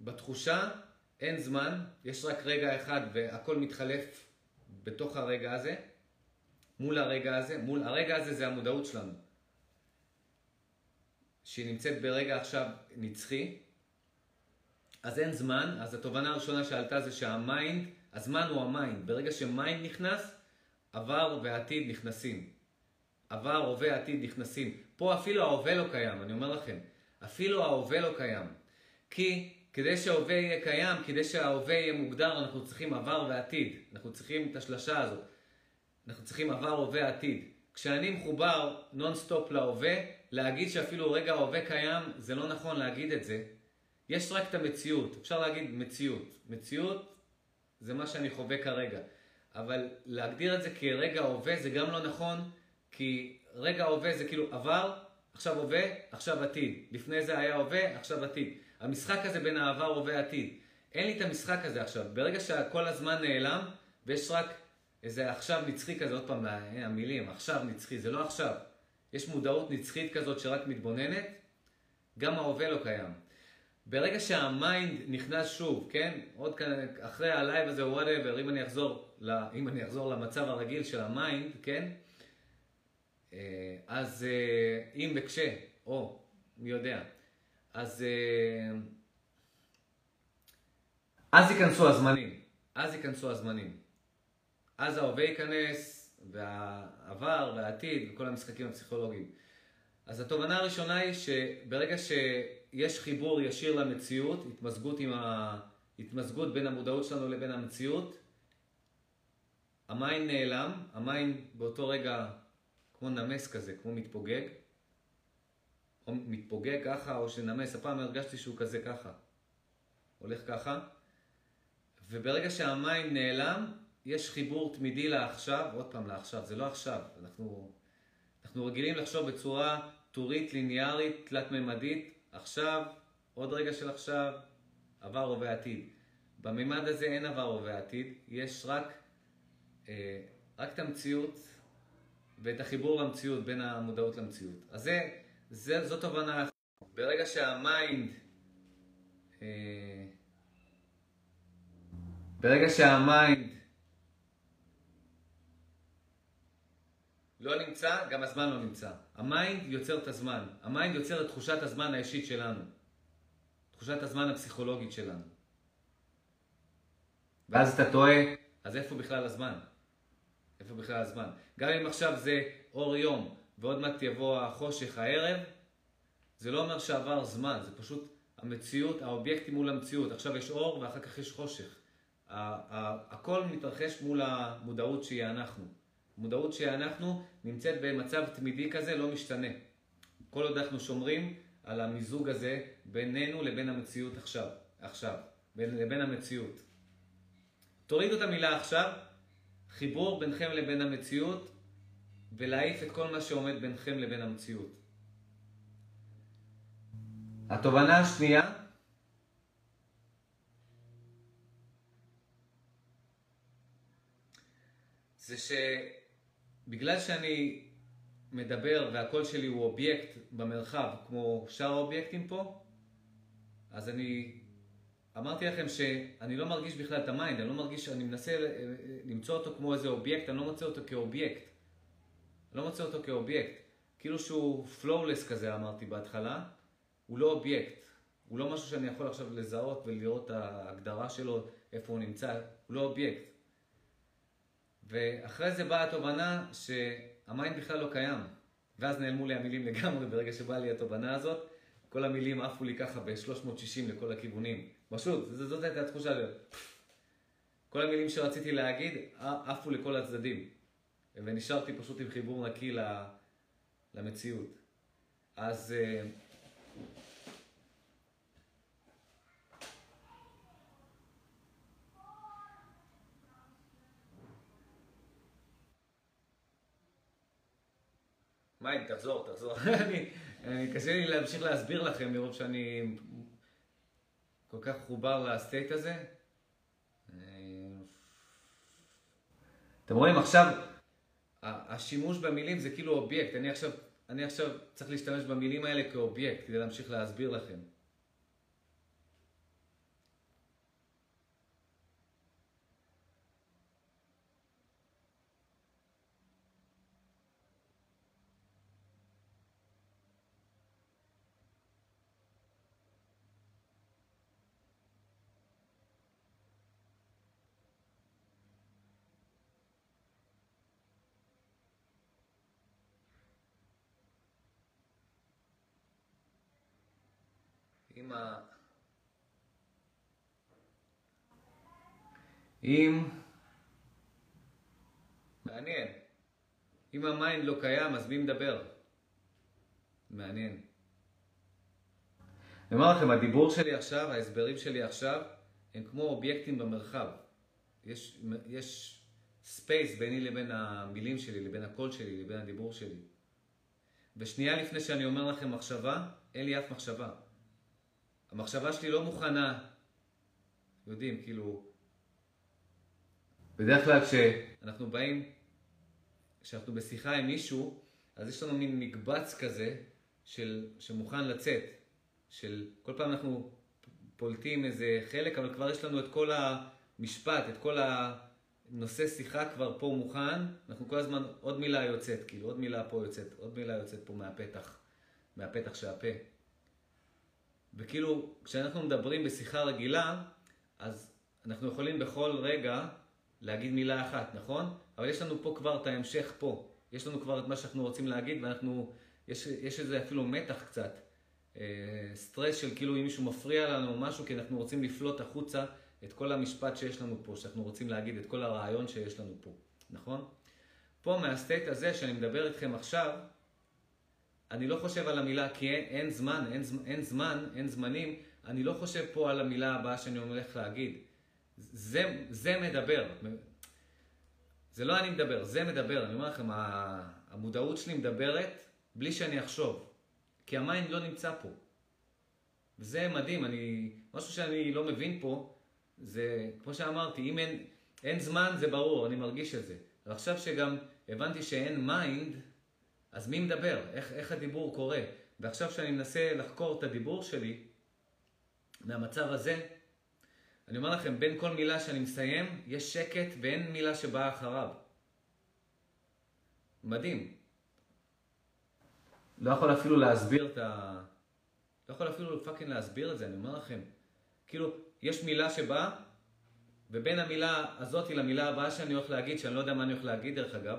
שבתחושה אין זמן, יש רק רגע אחד והכל מתחלף בתוך הרגע הזה, מול הרגע הזה, מול הרגע הזה זה המודעות שלנו. שהיא נמצאת ברגע עכשיו נצחי, אז אין זמן, אז התובנה הראשונה שעלתה זה שה mind, הזמן הוא ה mind. ברגע ש mind נכנס, עבר ועתיד נכנסים. עבר, הווה, עתיד נכנסים. פה אפילו ההווה לא קיים, אני אומר לכם. אפילו ההווה לא קיים. כי כדי שההווה יהיה קיים, כדי שההווה יהיה מוגדר, אנחנו צריכים עבר ועתיד. אנחנו צריכים את השלשה הזאת. אנחנו צריכים עבר, הווה, עתיד. כשאני מחובר נונסטופ להווה, להגיד שאפילו רגע ההווה קיים, זה לא נכון להגיד את זה. יש רק את המציאות, אפשר להגיד מציאות. מציאות זה מה שאני חווה כרגע. אבל להגדיר את זה כרגע ההווה זה גם לא נכון, כי רגע ההווה זה כאילו עבר, עכשיו הווה, עכשיו עתיד. לפני זה היה הווה, עכשיו עתיד. המשחק הזה בין העבר, הווה, עתיד. אין לי את המשחק הזה עכשיו. ברגע שכל הזמן נעלם, ויש רק איזה עכשיו נצחי כזה, עוד פעם, אה, המילים, עכשיו נצחי, זה לא עכשיו. יש מודעות נצחית כזאת שרק מתבוננת, גם ההווה לא קיים. ברגע שה mind נכנס שוב, כן? עוד כאן, אחרי ה live הזה, whatever, אם אם אני אחזור למצב הרגיל של ה mind, כן? אה, אז אה, אם וכשה, או, מי יודע, אז, אז ייכנסו הזמנים, אז ייכנסו הזמנים. אז ההווה ייכנס, והעבר והעתיד וכל המשחקים הפסיכולוגיים. אז התובנה הראשונה היא שברגע שיש חיבור ישיר למציאות, התמזגות, ה... התמזגות בין המודעות שלנו לבין המציאות, המים נעלם, המים באותו רגע כמו נמס כזה, כמו מתפוגג, או מתפוגג ככה, או שנמס, הפעם הרגשתי שהוא כזה ככה, הולך ככה, וברגע שהמים נעלם, יש חיבור תמידי לעכשיו, עוד פעם לעכשיו, זה לא עכשיו, אנחנו, אנחנו רגילים לחשוב בצורה טורית, ליניארית, תלת-ממדית, עכשיו, עוד רגע של עכשיו, עבר, הווה, עתיד. בממד הזה אין עבר, הווה, עתיד, יש רק, אה, רק את המציאות ואת החיבור למציאות, בין המודעות למציאות. אז זה, זה, זאת תובנה. ברגע שה mind אה, ברגע שה mind לא נמצא, גם הזמן לא נמצא. ה mind יוצר את הזמן. ה mind יוצר את תחושת הזמן האישית שלנו. תחושת הזמן הפסיכולוגית שלנו. ואז אתה תוהה, אז איפה בכלל הזמן? איפה בכלל הזמן? גם אם עכשיו זה אור יום, ועוד מעט יבוא החושך הערב, זה לא אומר שעבר זמן, זה פשוט המציאות, האובייקטים מול המציאות. עכשיו יש אור ואחר כך יש חושך. הכל מתרחש מול המודעות שהיא אנחנו. המודעות שהיא אנחנו נמצאת במצב תמידי כזה, לא משתנה. כל עוד אנחנו שומרים על המיזוג הזה בינינו לבין המציאות עכשיו, עכשיו, בין, לבין המציאות. תורידו את המילה עכשיו, חיבור ביניכם לבין המציאות, ולהעיף את כל מה שעומד ביניכם לבין המציאות. התובנה השנייה זה שבגלל שאני מדבר והקול שלי הוא אובייקט במרחב, כמו שאר האובייקטים פה, אז אני אמרתי לכם שאני לא מרגיש בכלל את ה mind, אני לא מרגיש, אני מנסה למצוא אותו כמו איזה אובייקט, אני לא מוצא אותו כאובייקט. לא מוצא אותו כאובייקט. כאילו שהוא flawless כזה אמרתי בהתחלה, הוא לא אובייקט. הוא לא משהו שאני יכול עכשיו לזהות ולראות את ההגדרה שלו, איפה הוא נמצא, הוא לא אובייקט. ואחרי זה באה התובנה שה mind בכלל לא קיים. ואז נעלמו לי המילים לגמרי ברגע שבאה לי התובנה הזאת. כל המילים עפו לי ככה ב-360 לכל הכיוונים. פשוט, זאת הייתה התחושה. כל המילים שרציתי להגיד עפו לכל הצדדים. ונשארתי פשוט עם חיבור נקי למציאות. אז... אה, מים, תחזור, תחזור. קשה לי להמשיך להסביר לכם מרוב שאני כל כך חובר לסטייט הזה. אתם רואים עכשיו, השימוש במילים זה כאילו אובייקט. אני עכשיו, אני עכשיו צריך להשתמש במילים האלה כאובייקט כדי להמשיך להסביר לכם. אם ה... אם... מעניין. אם ה mind לא קיים, אז מי מדבר? מעניין. אני אומר לכם, הדיבור שלי עכשיו, ההסברים שלי עכשיו, הם כמו אובייקטים במרחב. יש, יש space ביני לבין המילים שלי, לבין הקול שלי, לבין הדיבור שלי. ושנייה לפני שאני אומר לכם מחשבה, אין לי אף מחשבה. המחשבה שלי לא מוכנה, יודעים, כאילו, בדרך כלל כשאנחנו באים, כשאנחנו בשיחה עם מישהו, אז יש לנו מין מקבץ כזה של, שמוכן לצאת, של כל פעם אנחנו פולטים איזה חלק, אבל כבר יש לנו את כל המשפט, את כל הנושא שיחה כבר פה מוכן, אנחנו כל הזמן, עוד מילה יוצאת, כאילו, עוד מילה פה יוצאת, עוד מילה יוצאת פה מהפתח, מהפתח של הפה. וכאילו, כשאנחנו מדברים בשיחה רגילה, אז אנחנו יכולים בכל רגע להגיד מילה אחת, נכון? אבל יש לנו פה כבר את ההמשך פה. יש לנו כבר את מה שאנחנו רוצים להגיד, ואנחנו, יש, יש איזה אפילו מתח קצת. אה, סטרס של כאילו אם מישהו מפריע לנו או משהו, כי אנחנו רוצים לפלוט החוצה את כל המשפט שיש לנו פה, שאנחנו רוצים להגיד, את כל הרעיון שיש לנו פה, נכון? פה מה state הזה שאני מדבר איתכם עכשיו, אני לא חושב על המילה, כי אין, אין זמן, אין, אין זמן, אין זמנים, אני לא חושב פה על המילה הבאה שאני הולך להגיד. זה, זה מדבר. זה לא אני מדבר, זה מדבר. אני אומר לכם, המודעות שלי מדברת בלי שאני אחשוב. כי ה mind לא נמצא פה. וזה מדהים, אני, משהו שאני לא מבין פה, זה, כמו שאמרתי, אם אין, אין זמן זה ברור, אני מרגיש את זה. ועכשיו שגם הבנתי שאין mind, אז מי מדבר? איך, איך הדיבור קורה? ועכשיו שאני מנסה לחקור את הדיבור שלי מהמצב הזה, אני אומר לכם, בין כל מילה שאני מסיים, יש שקט ואין מילה שבאה אחריו. מדהים. לא יכול אפילו להסביר את ה... לא יכול אפילו fucking להסביר את זה, אני אומר לכם. כאילו, יש מילה שבאה, ובין המילה הזאת למילה הבאה שאני הולך להגיד, שאני לא יודע מה אני הולך להגיד דרך אגב,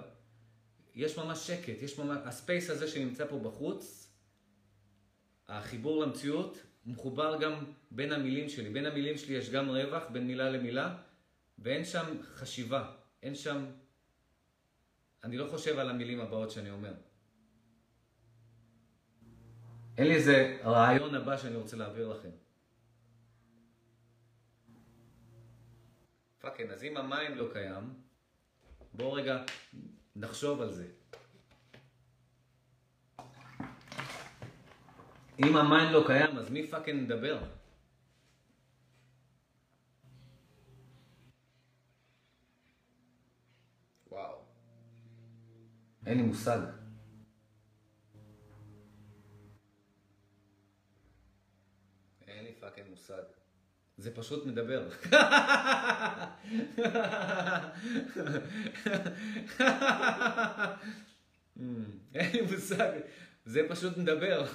יש ממש שקט, יש ממש... ה space הזה שנמצא פה בחוץ, החיבור למציאות, מחובר גם בין המילים שלי. בין המילים שלי יש גם רווח בין מילה למילה, ואין שם חשיבה, אין שם... אני לא חושב על המילים הבאות שאני אומר. אין לי איזה רעיון הבא שאני רוצה להעביר לכם. fucking, אז אם ה mind לא קיים, בואו רגע נחשוב על זה. אם המים לא קיים, אז מי fucking מדבר? וואו. אין לי מושג. אין לי פאקינג מושג. זה פשוט מדבר. אין לי מושג. זה פשוט מדבר.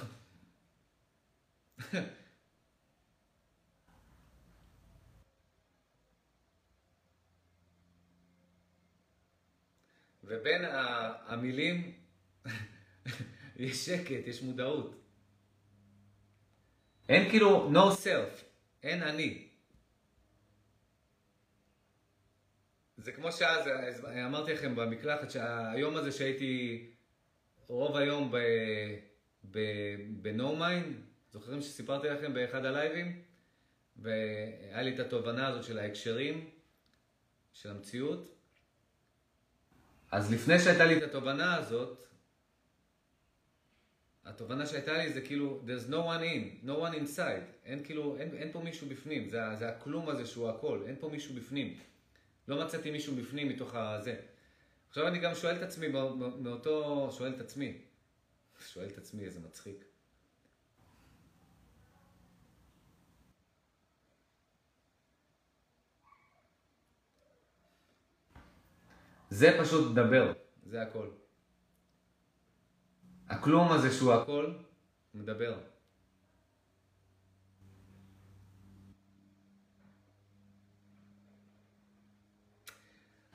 ובין המילים יש שקט, יש מודעות. אין כאילו no self, אין אני. זה כמו שאז אמרתי לכם במקלחת, שהיום הזה שהייתי רוב היום ב-no mind, זוכרים שסיפרתי לכם באחד הלייבים? והיה לי את התובנה הזאת של ההקשרים, של המציאות. אז לפני שהייתה לי את התובנה הזאת, התובנה שהייתה לי זה כאילו, there's no one in, no one inside. אין כאילו, אין, אין פה מישהו בפנים, זה, זה הכלום הזה שהוא הכל, אין פה מישהו בפנים. לא מצאתי מישהו בפנים מתוך הזה. עכשיו אני גם שואל את עצמי מאותו, שואל את עצמי, שואל את עצמי, איזה מצחיק. זה פשוט דבר, זה הכל. הכלום הזה שהוא הכל, מדבר.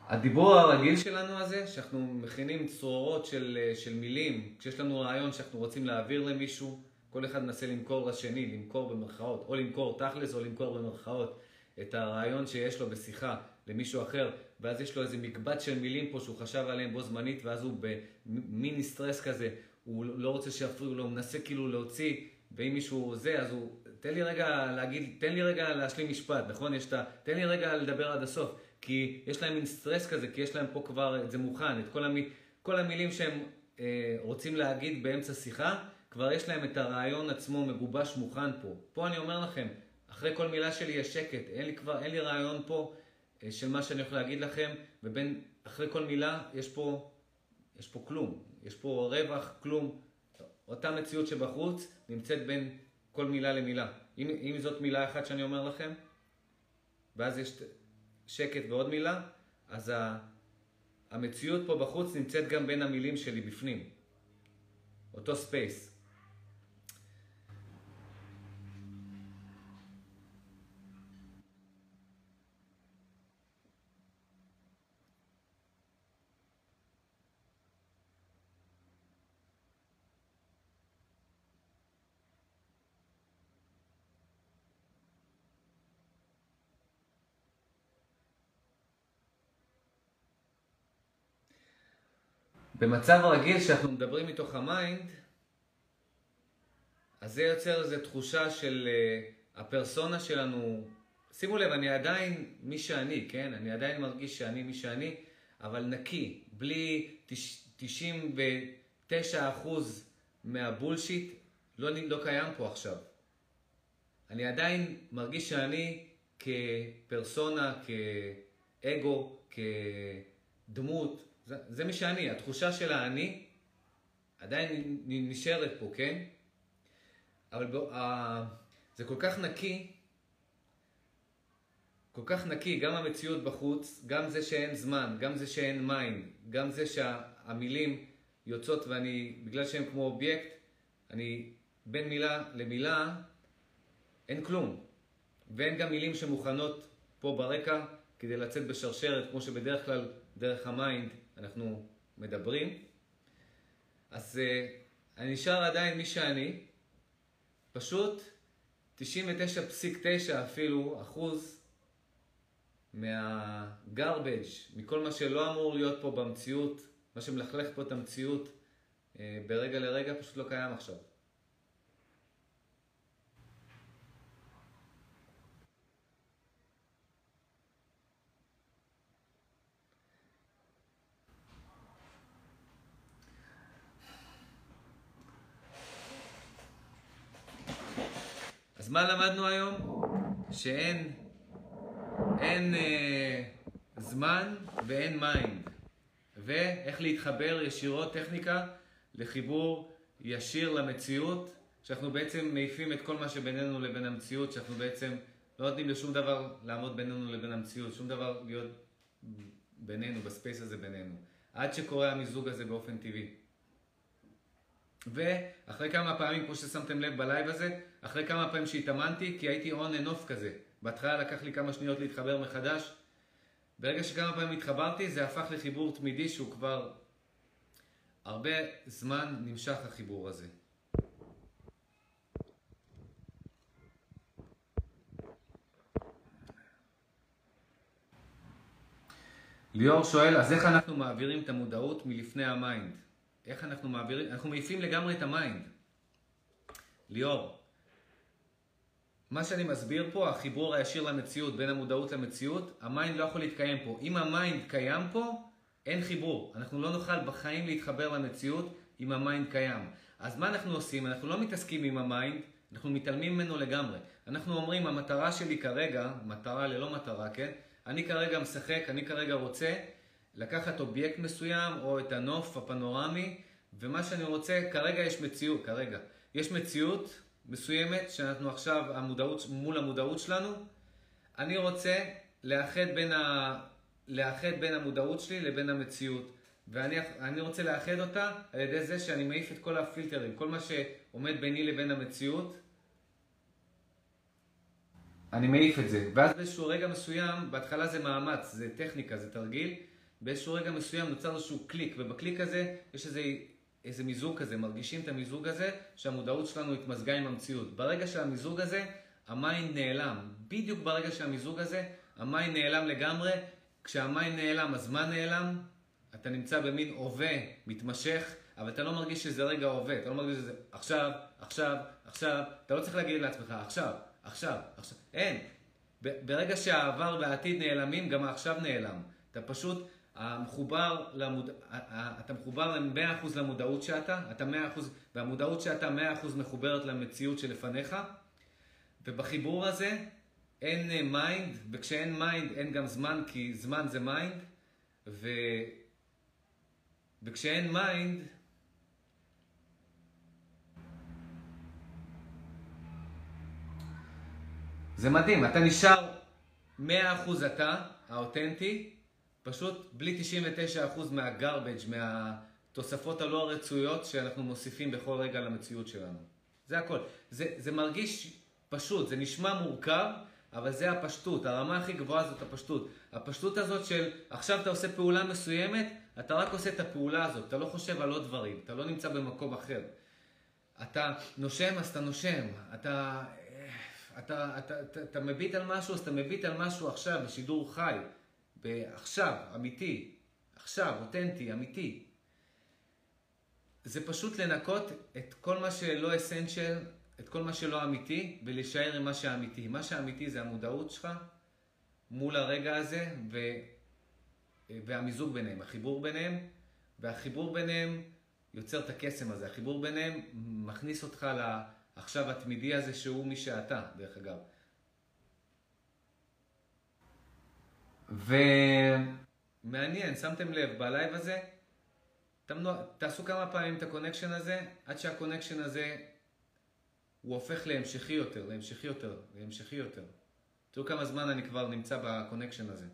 הדיבור הרגיל שלנו הזה, שאנחנו מכינים צרורות של, של מילים, כשיש לנו רעיון שאנחנו רוצים להעביר למישהו, כל אחד מנסה למכור לשני, למכור במרכאות, או למכור תכלס או למכור במרכאות את הרעיון שיש לו בשיחה למישהו אחר, ואז יש לו איזה מקבץ של מילים פה שהוא חשב עליהם בו זמנית, ואז הוא במיני סטרס כזה, הוא לא רוצה שיפריעו לו, הוא מנסה כאילו להוציא, ואם מישהו זה, אז הוא, תן לי רגע להגיד, תן לי רגע להשלים משפט, נכון? יש את ה... תן לי רגע לדבר עד הסוף, כי יש להם מין סטרס כזה, כי יש להם פה כבר זה מוכן, את כל, המי, כל המילים שהם אה, רוצים להגיד באמצע שיחה, כבר יש להם את הרעיון עצמו מגובש מוכן פה. פה אני אומר לכם, אחרי כל מילה שלי יש שקט, אין לי כבר, אין לי רעיון פה אה, של מה שאני יכול להגיד לכם, ובין, אחרי כל מילה יש פה, יש פה כלום, יש פה רווח, כלום. אותה מציאות שבחוץ נמצאת בין כל מילה למילה. אם, אם זאת מילה אחת שאני אומר לכם, ואז יש שקט ועוד מילה, אז ה, המציאות פה בחוץ נמצאת גם בין המילים שלי בפנים. אותו ספייס. במצב רגיל שאנחנו מדברים מתוך ה mind, אז זה יוצר איזו תחושה של uh, הפרסונה שלנו, שימו לב, אני עדיין מי שאני, כן? אני עדיין מרגיש שאני מי שאני, אבל נקי, בלי 99% מה bullshit, לא, לא קיים פה עכשיו. אני עדיין מרגיש שאני כפרסונה, כאגו, כדמות, זה, מי שאני, התחושה של האני עדיין נשארת פה, כן? אבל בוא, uh, זה כל כך נקי, כל כך נקי, גם המציאות בחוץ, גם זה שאין זמן, גם זה שאין מים, גם זה שהמילים יוצאות ואני, בגלל שהן כמו אובייקט, אני בין מילה למילה, אין כלום. ואין גם מילים שמוכנות פה ברקע כדי לצאת בשרשרת, כמו שבדרך כלל דרך ה mind אנחנו מדברים. אז uh, אני נשאר עדיין מי שאני, פשוט 99.9 אפילו אחוז מה garbage, מכל מה שלא אמור להיות פה במציאות, מה שמלכלך פה את המציאות uh, ברגע לרגע, פשוט לא קיים עכשיו. אז מה למדנו היום? שאין אין, אה, זמן ואין mind. ואיך להתחבר ישירות, טכניקה, לחיבור ישיר למציאות, שאנחנו בעצם מעיפים את כל מה שבינינו לבין המציאות, שאנחנו בעצם לא נותנים לשום דבר לעמוד בינינו לבין המציאות, שום דבר להיות בינינו, ב space הזה בינינו. עד שקורה המיזוג הזה באופן טבעי. ואחרי כמה פעמים, כמו ששמתם לב ב live הזה, אחרי כמה פעמים שהתאמנתי, כי הייתי און אנ אוף כזה. בהתחלה לקח לי כמה שניות להתחבר מחדש. ברגע שכמה פעמים התחברתי, זה הפך לחיבור תמידי שהוא כבר הרבה זמן נמשך החיבור הזה. ליאור שואל, אז איך אנחנו מעבירים את המודעות מלפני ה mind? איך אנחנו מעבירים? אנחנו מעיפים לגמרי את ה mind. ליאור, מה שאני מסביר פה, החיבור הישיר למציאות, בין המודעות למציאות, ה mind לא יכול להתקיים פה. אם ה mind קיים פה, אין חיבור. אנחנו לא נוכל בחיים להתחבר למציאות אם ה mind קיים. אז מה אנחנו עושים? אנחנו לא מתעסקים עם ה mind, אנחנו מתעלמים ממנו לגמרי. אנחנו אומרים, המטרה שלי כרגע, מטרה ללא מטרה, כן? אני כרגע משחק, אני כרגע רוצה לקחת אובייקט מסוים, או את הנוף הפנורמי, ומה שאני רוצה, כרגע יש מציאות, כרגע. יש מציאות מסוימת שאנחנו עכשיו המודעות, מול המודעות שלנו. אני רוצה לאחד בין, ה, לאחד בין המודעות שלי לבין המציאות. ואני רוצה לאחד אותה על ידי זה שאני מעיף את כל הפילטרים, כל מה שעומד ביני לבין המציאות, אני מעיף את זה. ואז באיזשהו רגע מסוים, בהתחלה זה מאמץ, זה טכניקה, זה תרגיל, באיזשהו רגע מסוים נוצר איזשהו קליק, ובקליק הזה יש איזה איזה מיזוג כזה, מרגישים את המיזוג הזה, שהמודעות שלנו התמזגה עם המציאות. ברגע שהמיזוג הזה, המים נעלם. בדיוק ברגע שהמיזוג הזה, המים נעלם לגמרי. כשהמים נעלם, הזמן נעלם, אתה נמצא במין הווה מתמשך, אבל אתה לא מרגיש שזה רגע הווה, אתה לא מרגיש שזה עכשיו, עכשיו, עכשיו, אתה לא צריך להגיד לעצמך עכשיו, עכשיו, עכשיו, אין. ברגע שהעבר והעתיד נעלמים, גם העכשיו נעלם. אתה פשוט המחובר למוד... אתה מחובר ל-100% למודעות שאתה, אתה 100%, והמודעות שאתה 100% מחוברת למציאות שלפניך, ובחיבור הזה אין mind, וכשאין mind אין גם זמן, כי זמן זה mind, ו... וכשאין mind, זה מדהים, אתה נשאר 100% אתה, האותנטי, פשוט בלי 99% מהגרבג', מהתוספות הלא הרצויות שאנחנו מוסיפים בכל רגע למציאות שלנו. זה הכל. זה, זה מרגיש פשוט, זה נשמע מורכב, אבל זה הפשטות. הרמה הכי גבוהה זאת הפשטות. הפשטות הזאת של עכשיו אתה עושה פעולה מסוימת, אתה רק עושה את הפעולה הזאת, אתה לא חושב על עוד דברים, אתה לא נמצא במקום אחר. אתה נושם, אז אתה נושם. אתה, אתה, אתה, אתה, אתה מביט על משהו, אז אתה מביט על משהו עכשיו, בשידור חי. בעכשיו, אמיתי, עכשיו, אותנטי, אמיתי. זה פשוט לנקות את כל מה שלא אסנצ'ל, את כל מה שלא אמיתי, ולהישאר עם מה שאמיתי. מה שאמיתי זה המודעות שלך מול הרגע הזה, ו... והמיזוג ביניהם, החיבור ביניהם, והחיבור ביניהם יוצר את הקסם הזה. החיבור ביניהם מכניס אותך לעכשיו התמידי הזה שהוא מי שאתה, דרך אגב. ומעניין, שמתם לב, ב live הזה, תמנו, תעשו כמה פעמים את ה connection הזה, עד שה connection הזה הוא הופך להמשכי יותר, להמשכי יותר, להמשכי יותר. תראו כמה זמן אני כבר נמצא ב connection הזה.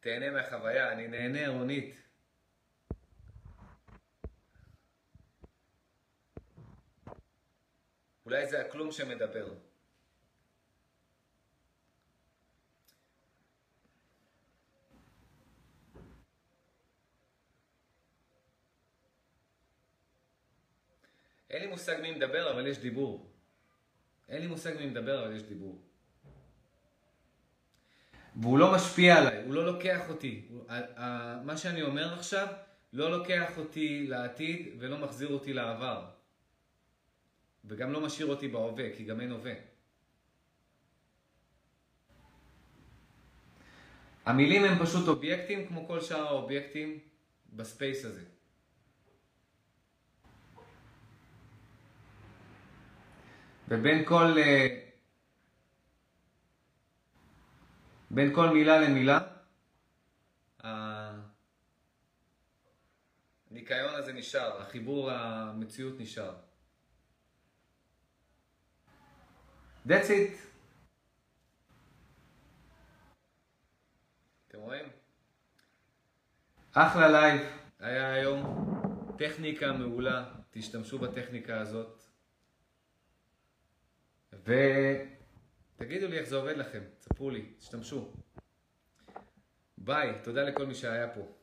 תהנה מהחוויה, אני נהנה רונית. אולי זה הכלום שמדבר. אין לי מושג מי מדבר, אבל יש דיבור. אין לי מושג מי מדבר, אבל יש דיבור. והוא לא משפיע עליי, הוא לא לוקח אותי. מה שאני אומר עכשיו לא לוקח אותי לעתיד ולא מחזיר אותי לעבר. וגם לא משאיר אותי בהווה, כי גם אין הווה. המילים הם פשוט אובייקטים כמו כל שאר האובייקטים ב space הזה. ובין כל, אה, בין כל מילה למילה, הניקיון הזה נשאר, החיבור המציאות נשאר. That's it. אתם רואים? אחלה לייב, היה היום טכניקה מעולה, תשתמשו בטכניקה הזאת. ותגידו לי איך זה עובד לכם, תספרו לי, תשתמשו. ביי, תודה לכל מי שהיה פה.